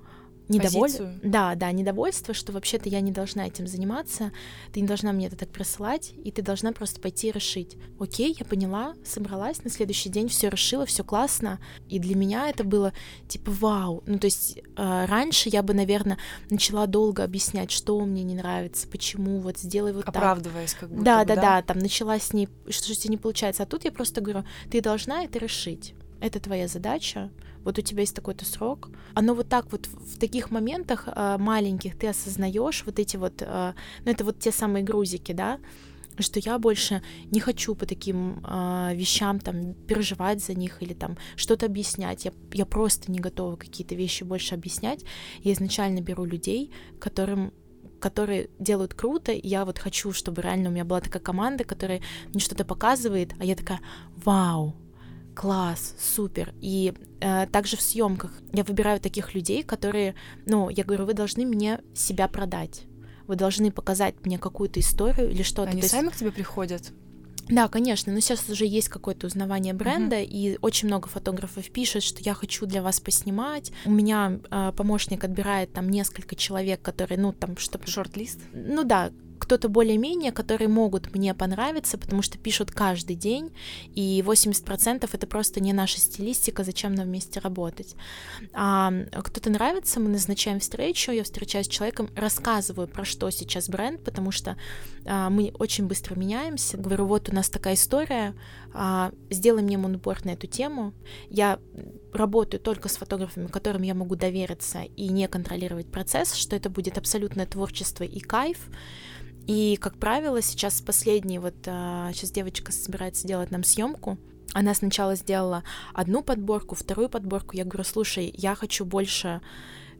недовольство. Да, да, недовольство, что вообще-то я не должна этим заниматься, ты не должна мне это так присылать, и ты должна просто пойти решить. Окей, я поняла, собралась, на следующий день все решила, все классно. И для меня это было типа вау. Ну, то есть э, раньше я бы, наверное, начала долго объяснять, что мне не нравится, почему, вот сделай вот Оправдываясь так. как будто да, бы, да, да, да, там начала с ней, что же тебе не получается. А тут я просто говорю, ты должна это решить. Это твоя задача, вот у тебя есть такой-то срок. Оно вот так вот в таких моментах э, маленьких ты осознаешь вот эти вот, э, ну это вот те самые грузики, да, что я больше не хочу по таким э, вещам там переживать за них или там что-то объяснять. Я, я просто не готова какие-то вещи больше объяснять. Я изначально беру людей, которым которые делают круто, и я вот хочу, чтобы реально у меня была такая команда, которая мне что-то показывает, а я такая, вау, класс, супер. И э, также в съемках я выбираю таких людей, которые, ну, я говорю, вы должны мне себя продать. Вы должны показать мне какую-то историю или что-то. Они То сами есть... к тебе приходят? Да, конечно, но сейчас уже есть какое-то узнавание бренда, mm-hmm. и очень много фотографов пишет, что я хочу для вас поснимать. У меня э, помощник отбирает там несколько человек, которые, ну, там, чтобы... Шорт-лист? Ну да, кто-то более-менее, которые могут мне понравиться, потому что пишут каждый день, и 80% это просто не наша стилистика, зачем нам вместе работать. А кто-то нравится, мы назначаем встречу, я встречаюсь с человеком, рассказываю, про что сейчас бренд, потому что а, мы очень быстро меняемся. Говорю, вот у нас такая история, сделай мне мунборд на эту тему. Я работаю только с фотографами, которым я могу довериться и не контролировать процесс, что это будет абсолютное творчество и кайф. И, как правило, сейчас последний, вот а, сейчас девочка собирается делать нам съемку. Она сначала сделала одну подборку, вторую подборку. Я говорю, слушай, я хочу больше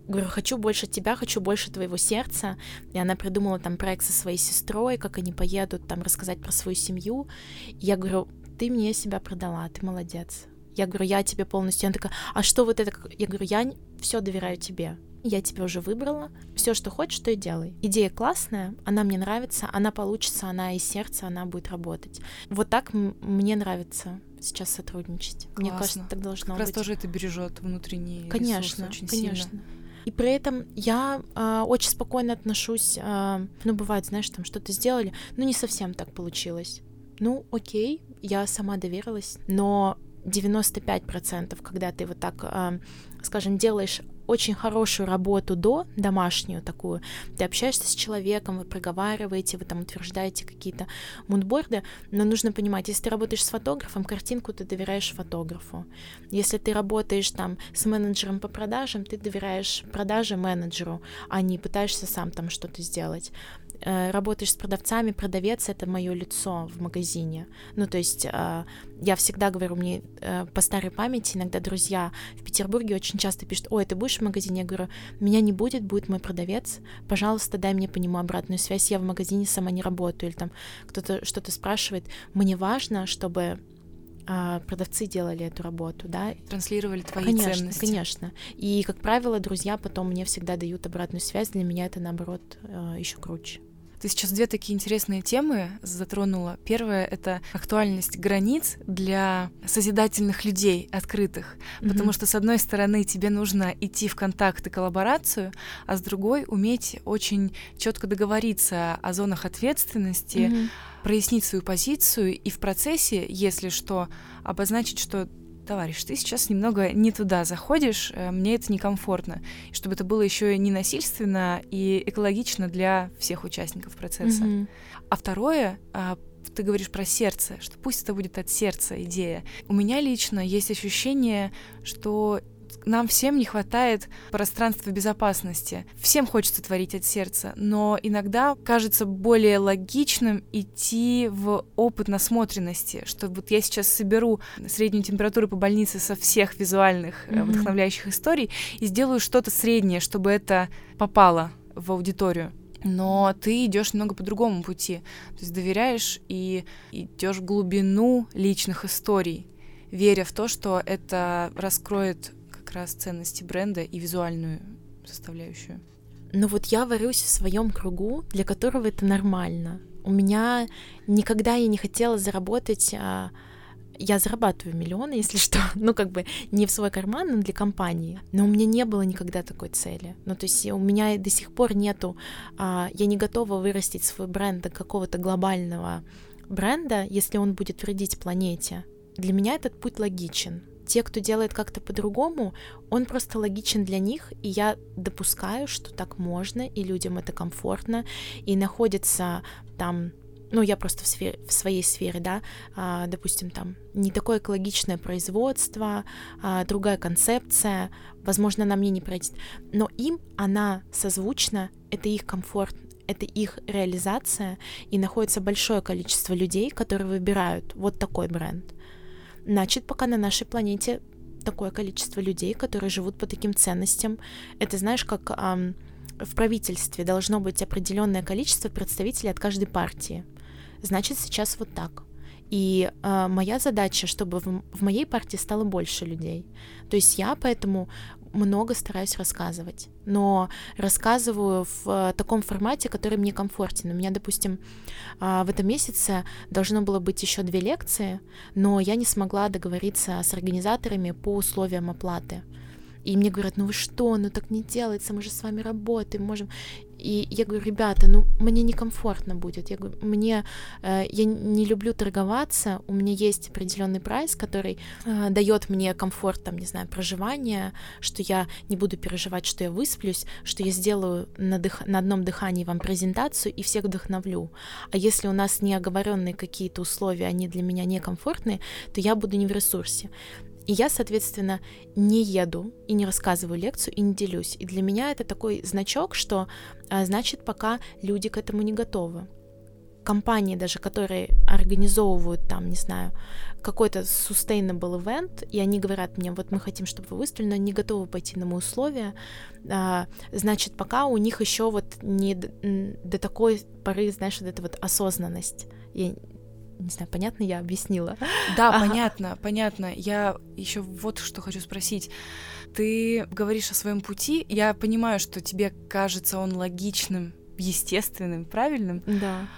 говорю, хочу больше тебя, хочу больше твоего сердца. И она придумала там проект со своей сестрой, как они поедут там рассказать про свою семью. Я говорю, ты мне себя продала, ты молодец. Я говорю, я тебе полностью. Она такая, а что вот это? Я говорю, я все доверяю тебе я тебя уже выбрала, все, что хочешь, то и делай. Идея классная, она мне нравится, она получится, она из сердца, она будет работать. Вот так мне нравится сейчас сотрудничать. Классно. Мне кажется, так должно как быть. раз тоже это бережет внутренний конечно, очень конечно. сильно. И при этом я э, очень спокойно отношусь. Э, ну, бывает, знаешь, там что-то сделали, ну, не совсем так получилось. Ну, окей, я сама доверилась, но 95%, когда ты вот так, э, скажем, делаешь очень хорошую работу до, домашнюю такую, ты общаешься с человеком, вы проговариваете, вы там утверждаете какие-то мудборды, но нужно понимать, если ты работаешь с фотографом, картинку ты доверяешь фотографу. Если ты работаешь там с менеджером по продажам, ты доверяешь продаже менеджеру, а не пытаешься сам там что-то сделать. Э, работаешь с продавцами, продавец — это мое лицо в магазине. Ну, то есть э, я всегда говорю, мне э, по старой памяти иногда друзья в Петербурге очень часто пишут, ой, ты будешь в магазине? Я говорю, меня не будет, будет мой продавец, пожалуйста, дай мне по нему обратную связь, я в магазине сама не работаю. Или там кто-то что-то спрашивает, мне важно, чтобы продавцы делали эту работу, да. Транслировали твои конечно, ценности. Конечно, И, как правило, друзья потом мне всегда дают обратную связь. Для меня это, наоборот, еще круче. Ты сейчас две такие интересные темы затронула. Первая — это актуальность границ для созидательных людей, открытых. Mm-hmm. Потому что, с одной стороны, тебе нужно идти в контакт и коллаборацию, а с другой — уметь очень четко договориться о зонах ответственности, mm-hmm. прояснить свою позицию и в процессе, если что, обозначить, что товарищ, ты сейчас немного не туда заходишь, э, мне это некомфортно. И чтобы это было еще не насильственно и экологично для всех участников процесса. Mm-hmm. А второе, а, ты говоришь про сердце, что пусть это будет от сердца идея. У меня лично есть ощущение, что нам всем не хватает пространства безопасности. Всем хочется творить от сердца, но иногда кажется более логичным идти в опыт насмотренности, что вот я сейчас соберу среднюю температуру по больнице со всех визуальных mm-hmm. вдохновляющих историй и сделаю что-то среднее, чтобы это попало в аудиторию но ты идешь немного по другому пути. То есть доверяешь и идешь в глубину личных историй, веря в то, что это раскроет раз ценности бренда и визуальную составляющую. Ну вот я варюсь в своем кругу, для которого это нормально. У меня никогда я не хотела заработать а, я зарабатываю миллионы, если <laughs> что, ну как бы не в свой карман, но для компании. Но у меня не было никогда такой цели. Ну то есть у меня до сих пор нету, а, я не готова вырастить свой бренд до какого-то глобального бренда, если он будет вредить планете. Для меня этот путь логичен те, кто делает как-то по-другому, он просто логичен для них, и я допускаю, что так можно, и людям это комфортно, и находится там ну, я просто в, сфере, в своей сфере, да, а, допустим, там не такое экологичное производство, а, другая концепция, возможно, она мне не пройдет, но им она созвучна, это их комфорт, это их реализация, и находится большое количество людей, которые выбирают вот такой бренд. Значит, пока на нашей планете такое количество людей, которые живут по таким ценностям, это знаешь, как эм, в правительстве должно быть определенное количество представителей от каждой партии. Значит, сейчас вот так. И э, моя задача, чтобы в, в моей партии стало больше людей. То есть я поэтому много стараюсь рассказывать, но рассказываю в э, таком формате, который мне комфортен. У меня, допустим, а, в этом месяце должно было быть еще две лекции, но я не смогла договориться с организаторами по условиям оплаты. И мне говорят, ну вы что, ну так не делается, мы же с вами работаем, можем. И я говорю, ребята, ну мне некомфортно будет. Я говорю, мне э, я не люблю торговаться. У меня есть определенный прайс, который э, дает мне комфорт, там, не знаю, проживания, что я не буду переживать, что я высплюсь, что я сделаю на, дых... на одном дыхании вам презентацию и всех вдохновлю. А если у нас не оговоренные какие-то условия, они для меня некомфортные, то я буду не в ресурсе. И я, соответственно, не еду и не рассказываю лекцию и не делюсь. И для меня это такой значок, что а, значит, пока люди к этому не готовы. Компании даже, которые организовывают там, не знаю, какой-то sustainable event, и они говорят мне, вот мы хотим, чтобы вы выступили, но не готовы пойти на мои условия, а, значит, пока у них еще вот не до такой поры, знаешь, вот эта вот осознанность. Я не знаю, понятно я объяснила? Да, ага. понятно, понятно. Я еще вот что хочу спросить. Ты говоришь о своем пути. Я понимаю, что тебе кажется он логичным, естественным, правильным. Да.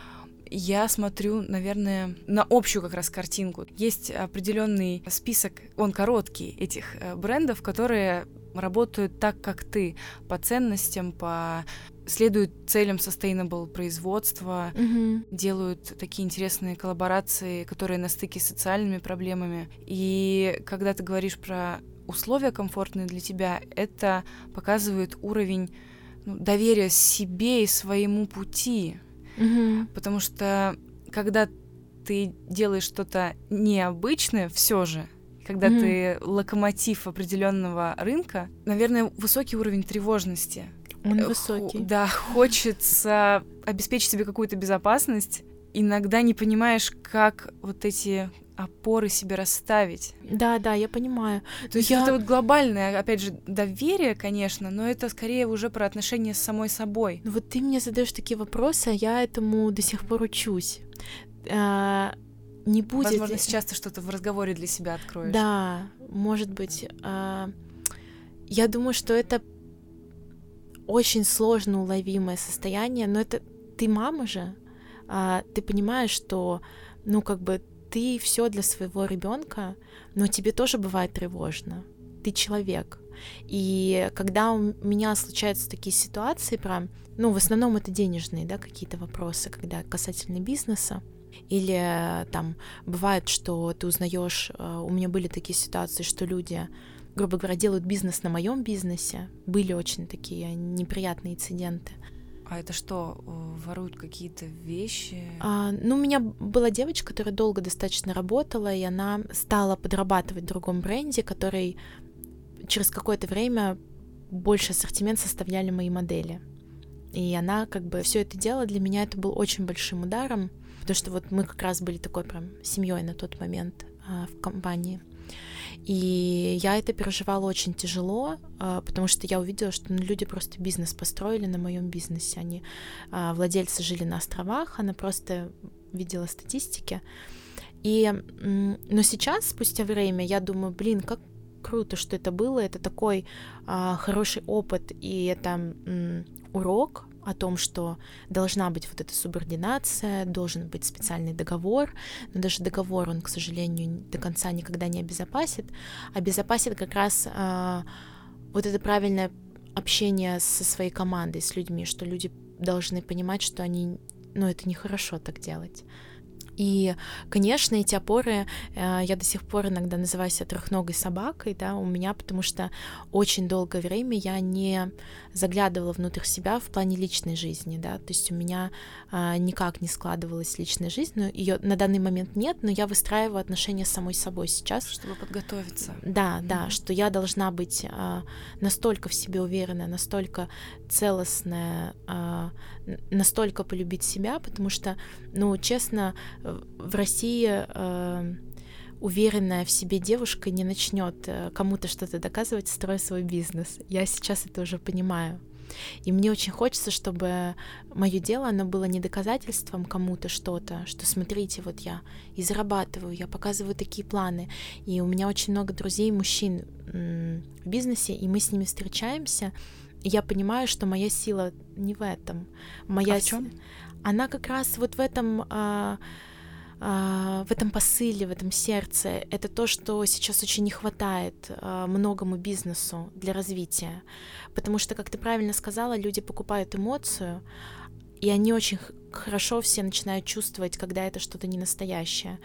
Я смотрю, наверное, на общую как раз картинку. Есть определенный список, он короткий, этих э, брендов, которые работают так, как ты, по ценностям, по следуют целям sustainable производства, mm-hmm. делают такие интересные коллаборации, которые на стыке с социальными проблемами. И когда ты говоришь про условия комфортные для тебя, это показывает уровень ну, доверия себе и своему пути. Mm-hmm. Потому что когда ты делаешь что-то необычное, все же, когда mm-hmm. ты локомотив определенного рынка, наверное, высокий уровень тревожности. Он высокий. Да, хочется обеспечить себе какую-то безопасность. Иногда не понимаешь, как вот эти опоры себе расставить. Да, да, я понимаю. То есть я... это вот глобальное, опять же, доверие, конечно, но это скорее уже про отношения с самой собой. Ну вот ты мне задаешь такие вопросы, а я этому до сих пор учусь. Не будет. Возможно, сейчас ты что-то в разговоре для себя откроешь. Да, может быть. А, я думаю, что это очень сложно уловимое состояние, но это ты мама же, а, ты понимаешь, что, ну, как бы ты все для своего ребенка, но тебе тоже бывает тревожно. Ты человек. И когда у меня случаются такие ситуации, прям, ну, в основном это денежные, да, какие-то вопросы, когда касательно бизнеса, или там бывает, что ты узнаешь, а, у меня были такие ситуации, что люди грубо говоря, делают бизнес на моем бизнесе. Были очень такие неприятные инциденты. А это что, воруют какие-то вещи? А, ну, у меня была девочка, которая долго достаточно работала, и она стала подрабатывать в другом бренде, который через какое-то время больше ассортимент составляли мои модели. И она как бы все это делала, для меня это был очень большим ударом, потому что вот мы как раз были такой прям семьей на тот момент а, в компании. И я это переживала очень тяжело, а, потому что я увидела, что ну, люди просто бизнес построили на моем бизнесе. Они а, владельцы жили на островах, она просто видела статистики. И, но сейчас, спустя время, я думаю, блин, как круто, что это было, это такой а, хороший опыт, и это урок, о том, что должна быть вот эта субординация, должен быть специальный договор, но даже договор он, к сожалению, до конца никогда не обезопасит, обезопасит как раз а, вот это правильное общение со своей командой, с людьми, что люди должны понимать, что они, ну, это нехорошо так делать. И, конечно, эти опоры, э, я до сих пор иногда называю себя трехногой собакой, да, у меня, потому что очень долгое время я не заглядывала внутрь себя в плане личной жизни, да, то есть у меня а, никак не складывалась личная жизнь, но ее на данный момент нет, но я выстраиваю отношения с самой собой сейчас. Чтобы подготовиться. Да, да, mm-hmm. что я должна быть а, настолько в себе уверенная, настолько целостная, а, настолько полюбить себя, потому что, ну, честно, в России э, уверенная в себе девушка не начнет э, кому-то что-то доказывать, строя свой бизнес. Я сейчас это уже понимаю. И мне очень хочется, чтобы мое дело, оно было не доказательством кому-то что-то, что смотрите, вот я и зарабатываю, я показываю такие планы. И у меня очень много друзей, мужчин в бизнесе, и мы с ними встречаемся, я понимаю, что моя сила не в этом. Моя а в чем? Она как раз вот в этом... А, а, в этом посыле, в этом сердце. Это то, что сейчас очень не хватает а, многому бизнесу для развития. Потому что, как ты правильно сказала, люди покупают эмоцию, и они очень хорошо все начинают чувствовать, когда это что-то не настоящее.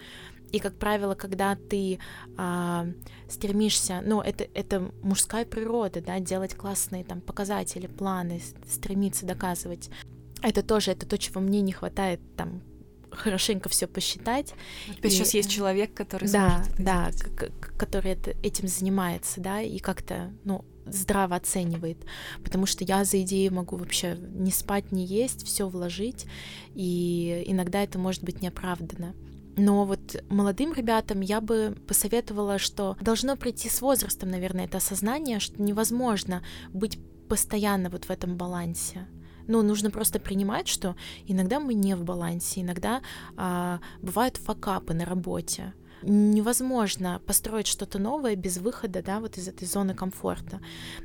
И, как правило, когда ты а, стремишься, ну, это, это мужская природа, да, делать классные там показатели, планы, стремиться доказывать. Это тоже, это то, чего мне не хватает там хорошенько все посчитать. У тебя и... сейчас есть человек, который да, это да, который это, этим занимается, да, и как-то, ну, здраво оценивает, потому что я за идею могу вообще не спать, не есть, все вложить, и иногда это может быть неоправданно. Но вот молодым ребятам я бы посоветовала, что должно прийти с возрастом, наверное, это осознание, что невозможно быть постоянно вот в этом балансе. Ну, нужно просто принимать, что иногда мы не в балансе, иногда а, бывают факапы на работе. Невозможно построить что-то новое без выхода, да, вот из этой зоны комфорта.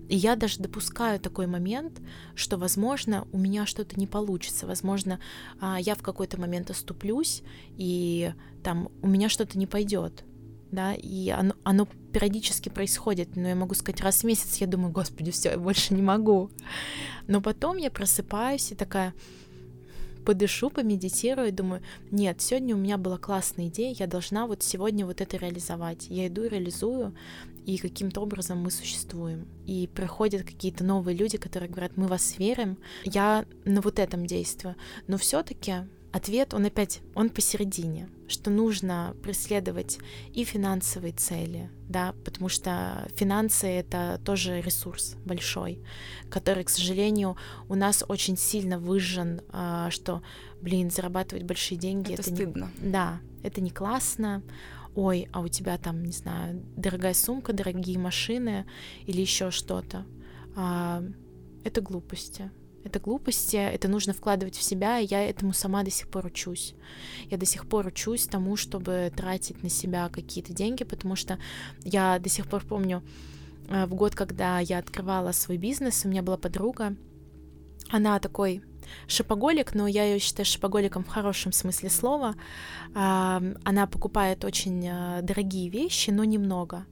И я даже допускаю такой момент, что, возможно, у меня что-то не получится, возможно, а, я в какой-то момент оступлюсь, и там у меня что-то не пойдет да, и оно, оно периодически происходит, но я могу сказать, раз в месяц я думаю, господи, все, я больше не могу. Но потом я просыпаюсь и такая подышу, помедитирую, думаю, нет, сегодня у меня была классная идея, я должна вот сегодня вот это реализовать. Я иду реализую, и каким-то образом мы существуем. И приходят какие-то новые люди, которые говорят, мы вас верим, я на вот этом действую. Но все-таки Ответ, он опять, он посередине, что нужно преследовать и финансовые цели, да, потому что финансы — это тоже ресурс большой, который, к сожалению, у нас очень сильно выжжен, а, что, блин, зарабатывать большие деньги... Это, это стыдно. Не, да, это не классно, ой, а у тебя там, не знаю, дорогая сумка, дорогие машины или еще что-то. А, это глупости. Это глупости, это нужно вкладывать в себя, и я этому сама до сих пор учусь. Я до сих пор учусь тому, чтобы тратить на себя какие-то деньги, потому что я до сих пор помню э, в год, когда я открывала свой бизнес, у меня была подруга, она такой шопоголик, но я ее считаю шопоголиком в хорошем смысле слова. Она покупает очень э, дорогие вещи, но немного.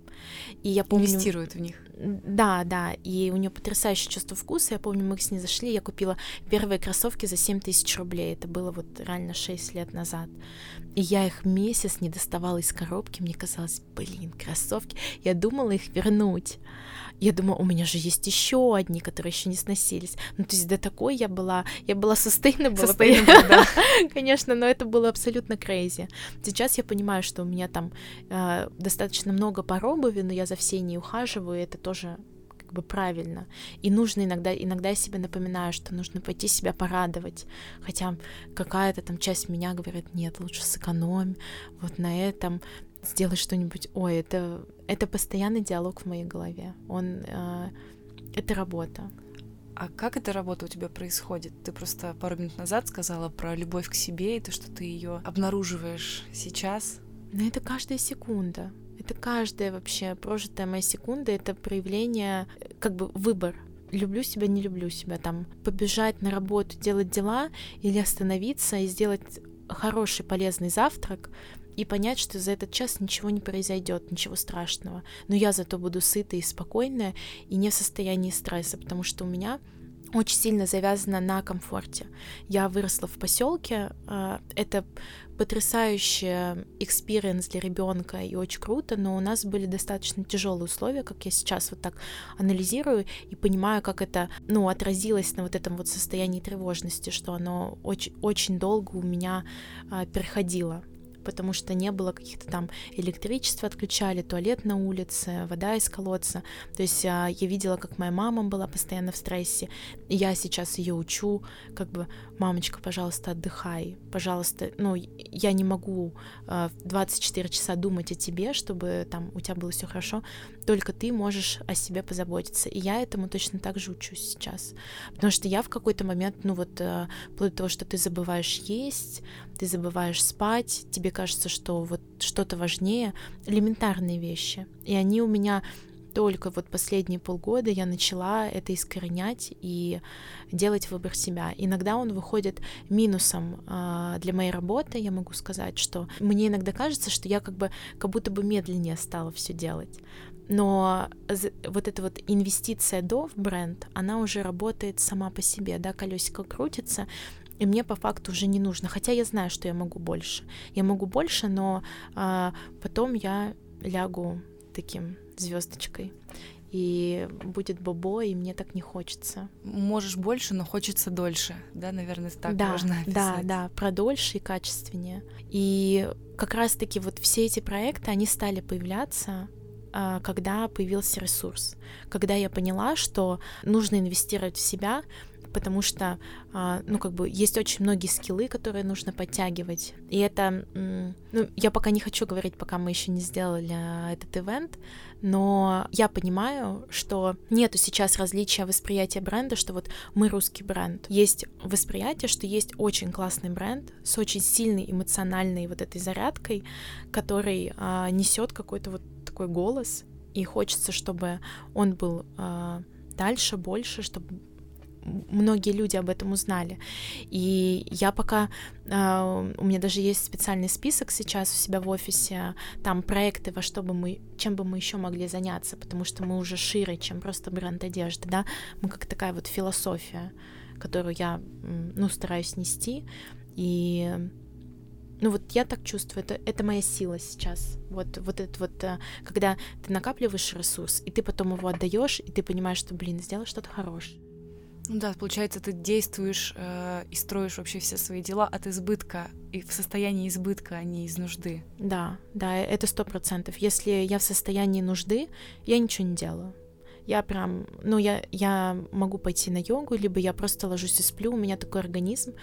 И я помню... Инвестирует в них. Да, да, и у нее потрясающее чувство вкуса. Я помню, мы с ней зашли, я купила первые кроссовки за 7 тысяч рублей. Это было вот реально 6 лет назад. И я их месяц не доставала из коробки. Мне казалось, блин, кроссовки. Я думала их вернуть. Я думаю, у меня же есть еще одни, которые еще не сносились. Ну, то есть до такой я была, я была sustainable, sustainable да. <laughs> конечно, но это было абсолютно crazy. Сейчас я понимаю, что у меня там э, достаточно много пар обуви, но я за всей не ухаживаю, это тоже как бы правильно. И нужно иногда, иногда я себе напоминаю, что нужно пойти себя порадовать. Хотя какая-то там часть меня говорит, нет, лучше сэкономь вот на этом сделай что-нибудь. Ой, это, это постоянный диалог в моей голове. Он, э, это работа. А как эта работа у тебя происходит? Ты просто пару минут назад сказала про любовь к себе и то, что ты ее обнаруживаешь сейчас. Но это каждая секунда. Это каждая вообще прожитая моя секунда, это проявление, как бы выбор. Люблю себя, не люблю себя. Там побежать на работу, делать дела или остановиться и сделать хороший полезный завтрак, и понять, что за этот час ничего не произойдет, ничего страшного. Но я зато буду сытая и спокойная и не в состоянии стресса, потому что у меня очень сильно завязано на комфорте. Я выросла в поселке. А, это потрясающий experience для ребенка и очень круто, но у нас были достаточно тяжелые условия, как я сейчас вот так анализирую и понимаю, как это, ну, отразилось на вот этом вот состоянии тревожности, что оно очень, очень долго у меня а, переходило потому что не было каких-то там электричества отключали, туалет на улице, вода из колодца. То есть а, я видела, как моя мама была постоянно в стрессе, я сейчас ее учу, как бы, мамочка, пожалуйста, отдыхай, пожалуйста, ну, я не могу 24 часа думать о тебе, чтобы там у тебя было все хорошо, только ты можешь о себе позаботиться. И я этому точно так же учусь сейчас. Потому что я в какой-то момент, ну вот, э, вплоть до того, что ты забываешь есть, ты забываешь спать, тебе кажется, что вот что-то важнее, элементарные вещи. И они у меня только вот последние полгода я начала это искоренять и делать выбор себя. Иногда он выходит минусом э, для моей работы, я могу сказать, что мне иногда кажется, что я как бы как будто бы медленнее стала все делать. Но вот эта вот инвестиция до в бренд, она уже работает сама по себе, да, колесико крутится, и мне по факту уже не нужно. Хотя я знаю, что я могу больше. Я могу больше, но а, потом я лягу таким звездочкой. И будет бобо, и мне так не хочется. Можешь больше, но хочется дольше, да, наверное, так да, можно описать. Да, да, про дольше и качественнее. И как раз-таки вот все эти проекты, они стали появляться когда появился ресурс, когда я поняла, что нужно инвестировать в себя, потому что, а, ну, как бы, есть очень многие скиллы, которые нужно подтягивать. И это, ну, я пока не хочу говорить, пока мы еще не сделали а, этот ивент, но я понимаю, что нету сейчас различия восприятия бренда, что вот мы русский бренд. Есть восприятие, что есть очень классный бренд с очень сильной эмоциональной вот этой зарядкой, который а, несет какой-то вот такой голос, и хочется, чтобы он был а, дальше, больше, чтобы многие люди об этом узнали. И я пока... Uh, у меня даже есть специальный список сейчас у себя в офисе, там проекты, во что бы мы... чем бы мы еще могли заняться, потому что мы уже шире, чем просто бренд одежды, да? Мы как такая вот философия, которую я, ну, стараюсь нести. И ну вот я так чувствую, это, это моя сила сейчас. Вот, вот это вот, э, когда ты накапливаешь ресурс, и ты потом его отдаешь, и ты понимаешь, что, блин, сделал что-то хорошее. Ну да, получается, ты действуешь э, и строишь вообще все свои дела от избытка и в состоянии избытка, а не из нужды. Да, да, это сто процентов. Если я в состоянии нужды, я ничего не делаю я прям, ну, я, я могу пойти на йогу, либо я просто ложусь и сплю, у меня такой организм,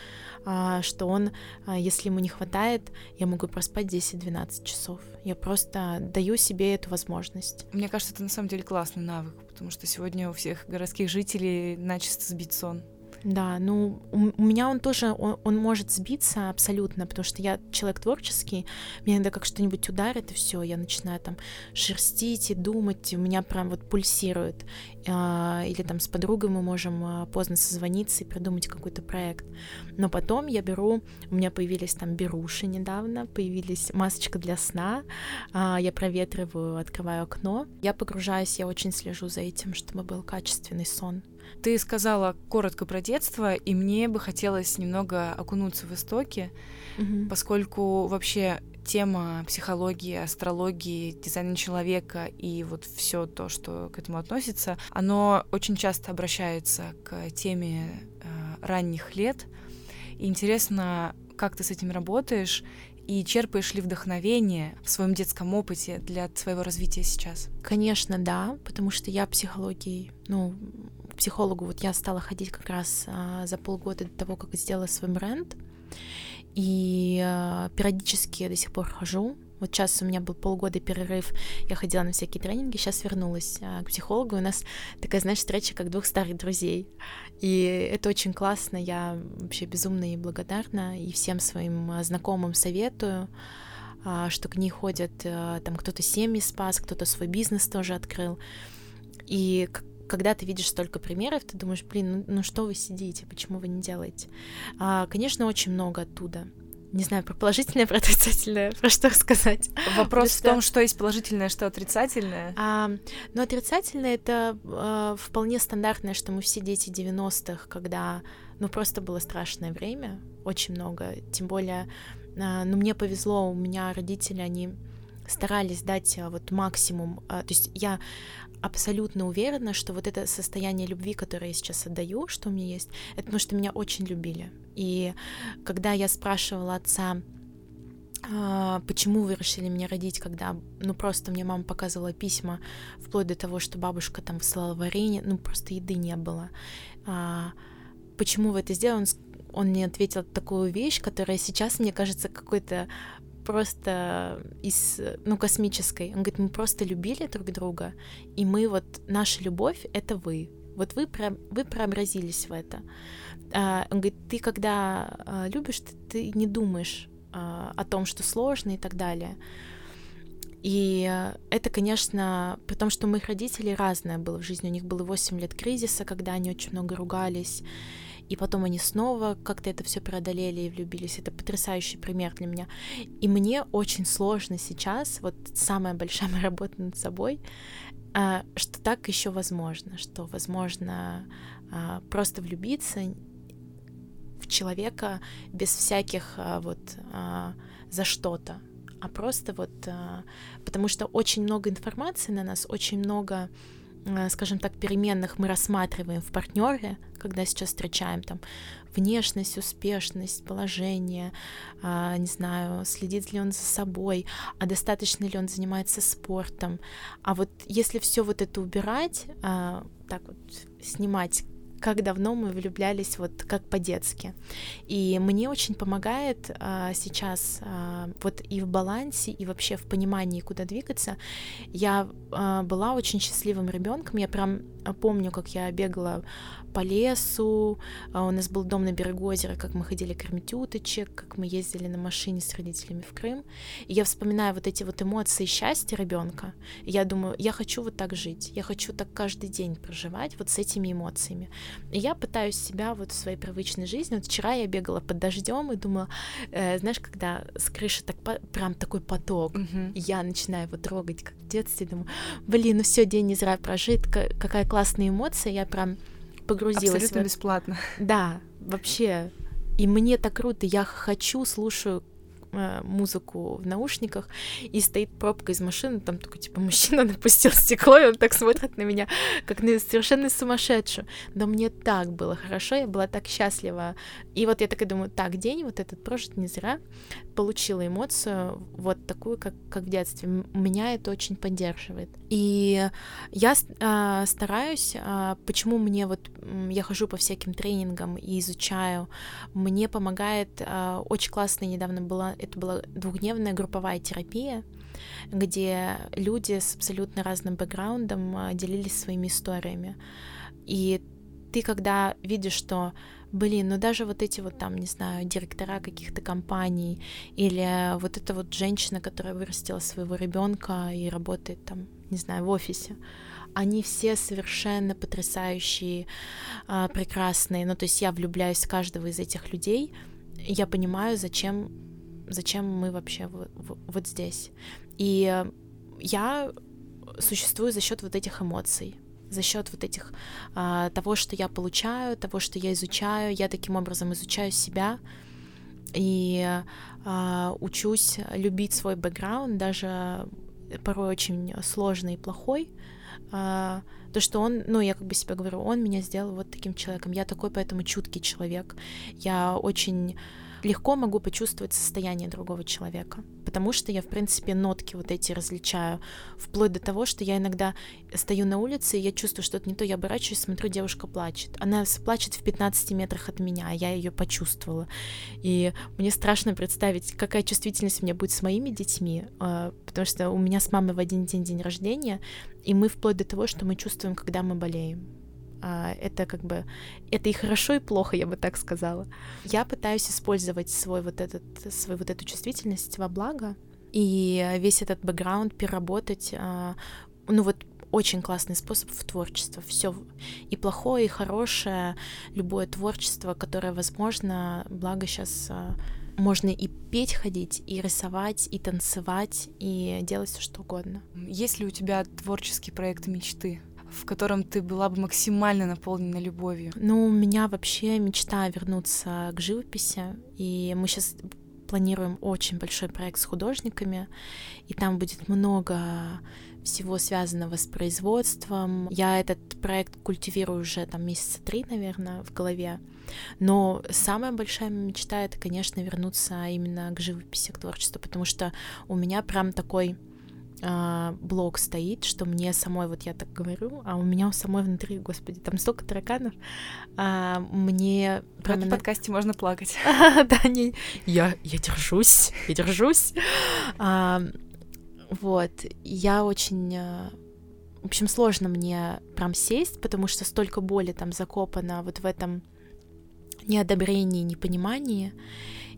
а, что он, а, если ему не хватает, я могу проспать 10-12 часов. Я просто даю себе эту возможность. Мне кажется, это на самом деле классный навык, потому что сегодня у всех городских жителей начисто сбит сон. Да, ну у, меня он тоже, он, он может сбиться абсолютно, потому что я человек творческий, мне иногда как что-нибудь ударит, и все, я начинаю там шерстить и думать, у меня прям вот пульсирует. А, или там с подругой мы можем а, поздно созвониться и придумать какой-то проект. Но потом я беру, у меня появились там беруши недавно, появились масочка для сна, а, я проветриваю, открываю окно, я погружаюсь, я очень слежу за этим, чтобы был качественный сон. Ты сказала коротко про детство, и мне бы хотелось немного окунуться в истоки, угу. поскольку вообще тема психологии, астрологии, дизайна человека и вот все то, что к этому относится, оно очень часто обращается к теме э, ранних лет. И интересно, как ты с этим работаешь и черпаешь ли вдохновение в своем детском опыте для своего развития сейчас? Конечно, да, потому что я психологией, ну, психологу вот я стала ходить как раз а, за полгода до того, как сделала свой бренд. И а, периодически я до сих пор хожу. Вот сейчас у меня был полгода перерыв, я ходила на всякие тренинги, сейчас вернулась а, к психологу. У нас такая, знаешь, встреча как двух старых друзей. И это очень классно, я вообще безумно и благодарна, и всем своим знакомым советую что к ней ходят, там кто-то семьи спас, кто-то свой бизнес тоже открыл. И когда ты видишь столько примеров, ты думаешь, блин, ну, ну что вы сидите, почему вы не делаете? А, конечно, очень много оттуда. Не знаю, про положительное, про отрицательное, <laughs> про что сказать. Вопрос Просто... в том, что есть положительное, что отрицательное. А, ну, отрицательное это а, вполне стандартное, что мы все дети 90-х, когда, ну, просто было страшное время, очень много. Тем более, а, ну, мне повезло, у меня родители, они старались дать а, вот максимум. А, то есть я абсолютно уверена, что вот это состояние любви, которое я сейчас отдаю, что у меня есть, это потому что меня очень любили. И когда я спрашивала отца, а, почему вы решили меня родить, когда, ну, просто мне мама показывала письма, вплоть до того, что бабушка там высылала варенье, ну, просто еды не было. А, почему вы это сделали? Он, он мне ответил такую вещь, которая сейчас, мне кажется, какой-то просто из, ну, космической. Он говорит, мы просто любили друг друга, и мы вот, наша любовь — это вы. Вот вы, про, вы преобразились в это. А, он говорит, ты когда а, любишь, ты, ты не думаешь а, о том, что сложно и так далее. И это, конечно, при том, что у моих родителей разное было в жизни. У них было 8 лет кризиса, когда они очень много ругались. И потом они снова как-то это все преодолели и влюбились. Это потрясающий пример для меня. И мне очень сложно сейчас, вот самая большая моя работа над собой, а, что так еще возможно, что возможно а, просто влюбиться в человека без всяких а, вот за что-то, а просто вот потому что очень много информации на нас, очень много скажем так, переменных мы рассматриваем в партнере, когда сейчас встречаем там внешность, успешность, положение, а, не знаю, следит ли он за собой, а достаточно ли он занимается спортом. А вот если все вот это убирать, а, так вот снимать как давно мы влюблялись вот как по-детски. И мне очень помогает а, сейчас а, вот и в балансе, и вообще в понимании, куда двигаться. Я а, была очень счастливым ребенком. Я прям помню, как я бегала по лесу. А у нас был дом на берегу озера, как мы ходили кормить уточек, как мы ездили на машине с родителями в Крым. И я вспоминаю вот эти вот эмоции счастья ребенка. я думаю, я хочу вот так жить, я хочу так каждый день проживать вот с этими эмоциями. И я пытаюсь себя вот в своей привычной жизни. Вот вчера я бегала под дождем и думала, э, знаешь, когда с крыши так прям такой поток, и я начинаю его трогать, как в детстве, думаю, блин, ну все, день не зря прожит, какая классная эмоция, я прям погрузилась. Абсолютно в... бесплатно. Да, вообще. И мне так круто, я хочу, слушаю Э, музыку в наушниках, и стоит пробка из машины, там такой, типа, мужчина <laughs> напустил стекло, и он так смотрит на меня, как на совершенно сумасшедшую. Но мне так было хорошо, я была так счастлива. И вот я такая думаю, так, день вот этот прожит не зря, получила эмоцию вот такую, как, как в детстве. Меня это очень поддерживает. И я э, стараюсь, э, почему мне вот, я хожу по всяким тренингам и изучаю, мне помогает, э, очень классно недавно была это была двухдневная групповая терапия, где люди с абсолютно разным бэкграундом а, делились своими историями. И ты, когда видишь, что, блин, ну даже вот эти вот там, не знаю, директора каких-то компаний, или вот эта вот женщина, которая вырастила своего ребенка и работает там, не знаю, в офисе, они все совершенно потрясающие, а, прекрасные. Ну, то есть я влюбляюсь в каждого из этих людей. Я понимаю, зачем зачем мы вообще вот, вот здесь. И я существую за счет вот этих эмоций, за счет вот этих а, того, что я получаю, того, что я изучаю. Я таким образом изучаю себя и а, учусь любить свой бэкграунд, даже порой очень сложный и плохой. А, то, что он, ну, я как бы себе говорю, он меня сделал вот таким человеком. Я такой, поэтому чуткий человек. Я очень легко могу почувствовать состояние другого человека, потому что я, в принципе, нотки вот эти различаю, вплоть до того, что я иногда стою на улице, и я чувствую что-то не то, я оборачиваюсь, смотрю, девушка плачет. Она плачет в 15 метрах от меня, а я ее почувствовала. И мне страшно представить, какая чувствительность у меня будет с моими детьми, а, потому что у меня с мамой в один день день рождения, и мы вплоть до того, что мы чувствуем, когда мы болеем. А, это как бы это и хорошо, и плохо, я бы так сказала. Я пытаюсь использовать свой вот этот, свою вот эту чувствительность во благо, и весь этот бэкграунд переработать, а, ну вот очень классный способ в творчество. Все и плохое, и хорошее, любое творчество, которое возможно, благо сейчас а, можно и петь ходить, и рисовать, и танцевать, и делать все что угодно. Есть ли у тебя творческие проекты мечты? В котором ты была бы максимально наполнена любовью? Ну, у меня вообще мечта вернуться к живописи, и мы сейчас планируем очень большой проект с художниками, и там будет много всего связанного с производством. Я этот проект культивирую уже там месяца три, наверное, в голове. Но самая большая мечта — это, конечно, вернуться именно к живописи, к творчеству, потому что у меня прям такой а, блок стоит, что мне самой, вот я так говорю, а у меня у самой внутри, господи, там столько тараканов, а, мне... В этом подкасте можно плакать. <laughs> Да, не, я, я держусь, я держусь. А, вот, я очень... А, в общем, сложно мне прям сесть, потому что столько боли там закопано вот в этом неодобрении, непонимании,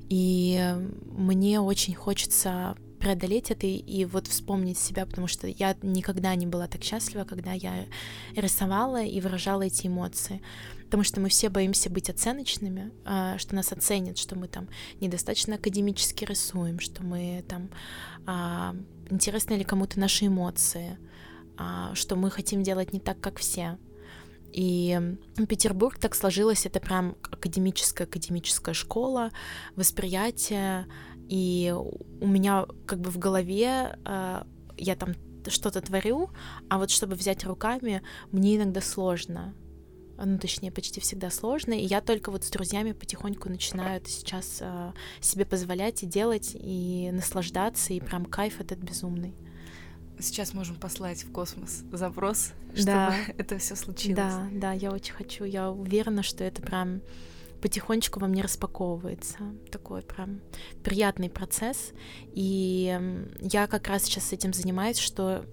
и мне очень хочется преодолеть это и, вот вспомнить себя, потому что я никогда не была так счастлива, когда я рисовала и выражала эти эмоции. Потому что мы все боимся быть оценочными, а, что нас оценят, что мы там недостаточно академически рисуем, что мы там а, интересны ли кому-то наши эмоции, а, что мы хотим делать не так, как все. И Петербург так сложилось, это прям академическая академическая школа, восприятие и у меня как бы в голове э, я там что-то творю, а вот чтобы взять руками, мне иногда сложно. Ну, точнее, почти всегда сложно. И я только вот с друзьями потихоньку начинаю это сейчас э, себе позволять и делать, и наслаждаться, и прям кайф этот безумный. Сейчас можем послать в космос запрос, чтобы да. <laughs> это все случилось. Да, да, я очень хочу. Я уверена, что это прям потихонечку во мне распаковывается. Такой прям приятный процесс. И я как раз сейчас этим занимаюсь, что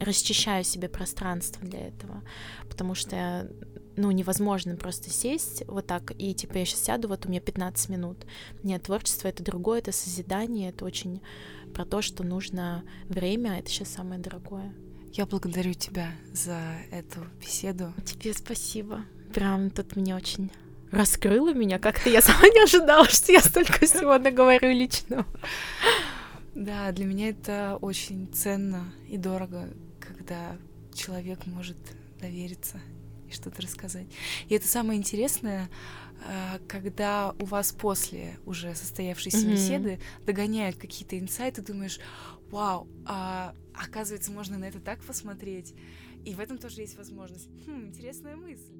расчищаю себе пространство для этого. Потому что ну, невозможно просто сесть вот так, и типа я сейчас сяду, вот у меня 15 минут. Нет, творчество — это другое, это созидание, это очень про то, что нужно время, а это сейчас самое дорогое. Я благодарю тебя за эту беседу. Тебе спасибо. Прям тут мне очень раскрыла меня. Как-то я сама не ожидала, что я столько всего наговорю личного. Да, для меня это очень ценно и дорого, когда человек может довериться и что-то рассказать. И это самое интересное, э, когда у вас после уже состоявшейся mm-hmm. беседы догоняют какие-то инсайты, думаешь, вау, а оказывается, можно на это так посмотреть. И в этом тоже есть возможность. Хм, интересная мысль.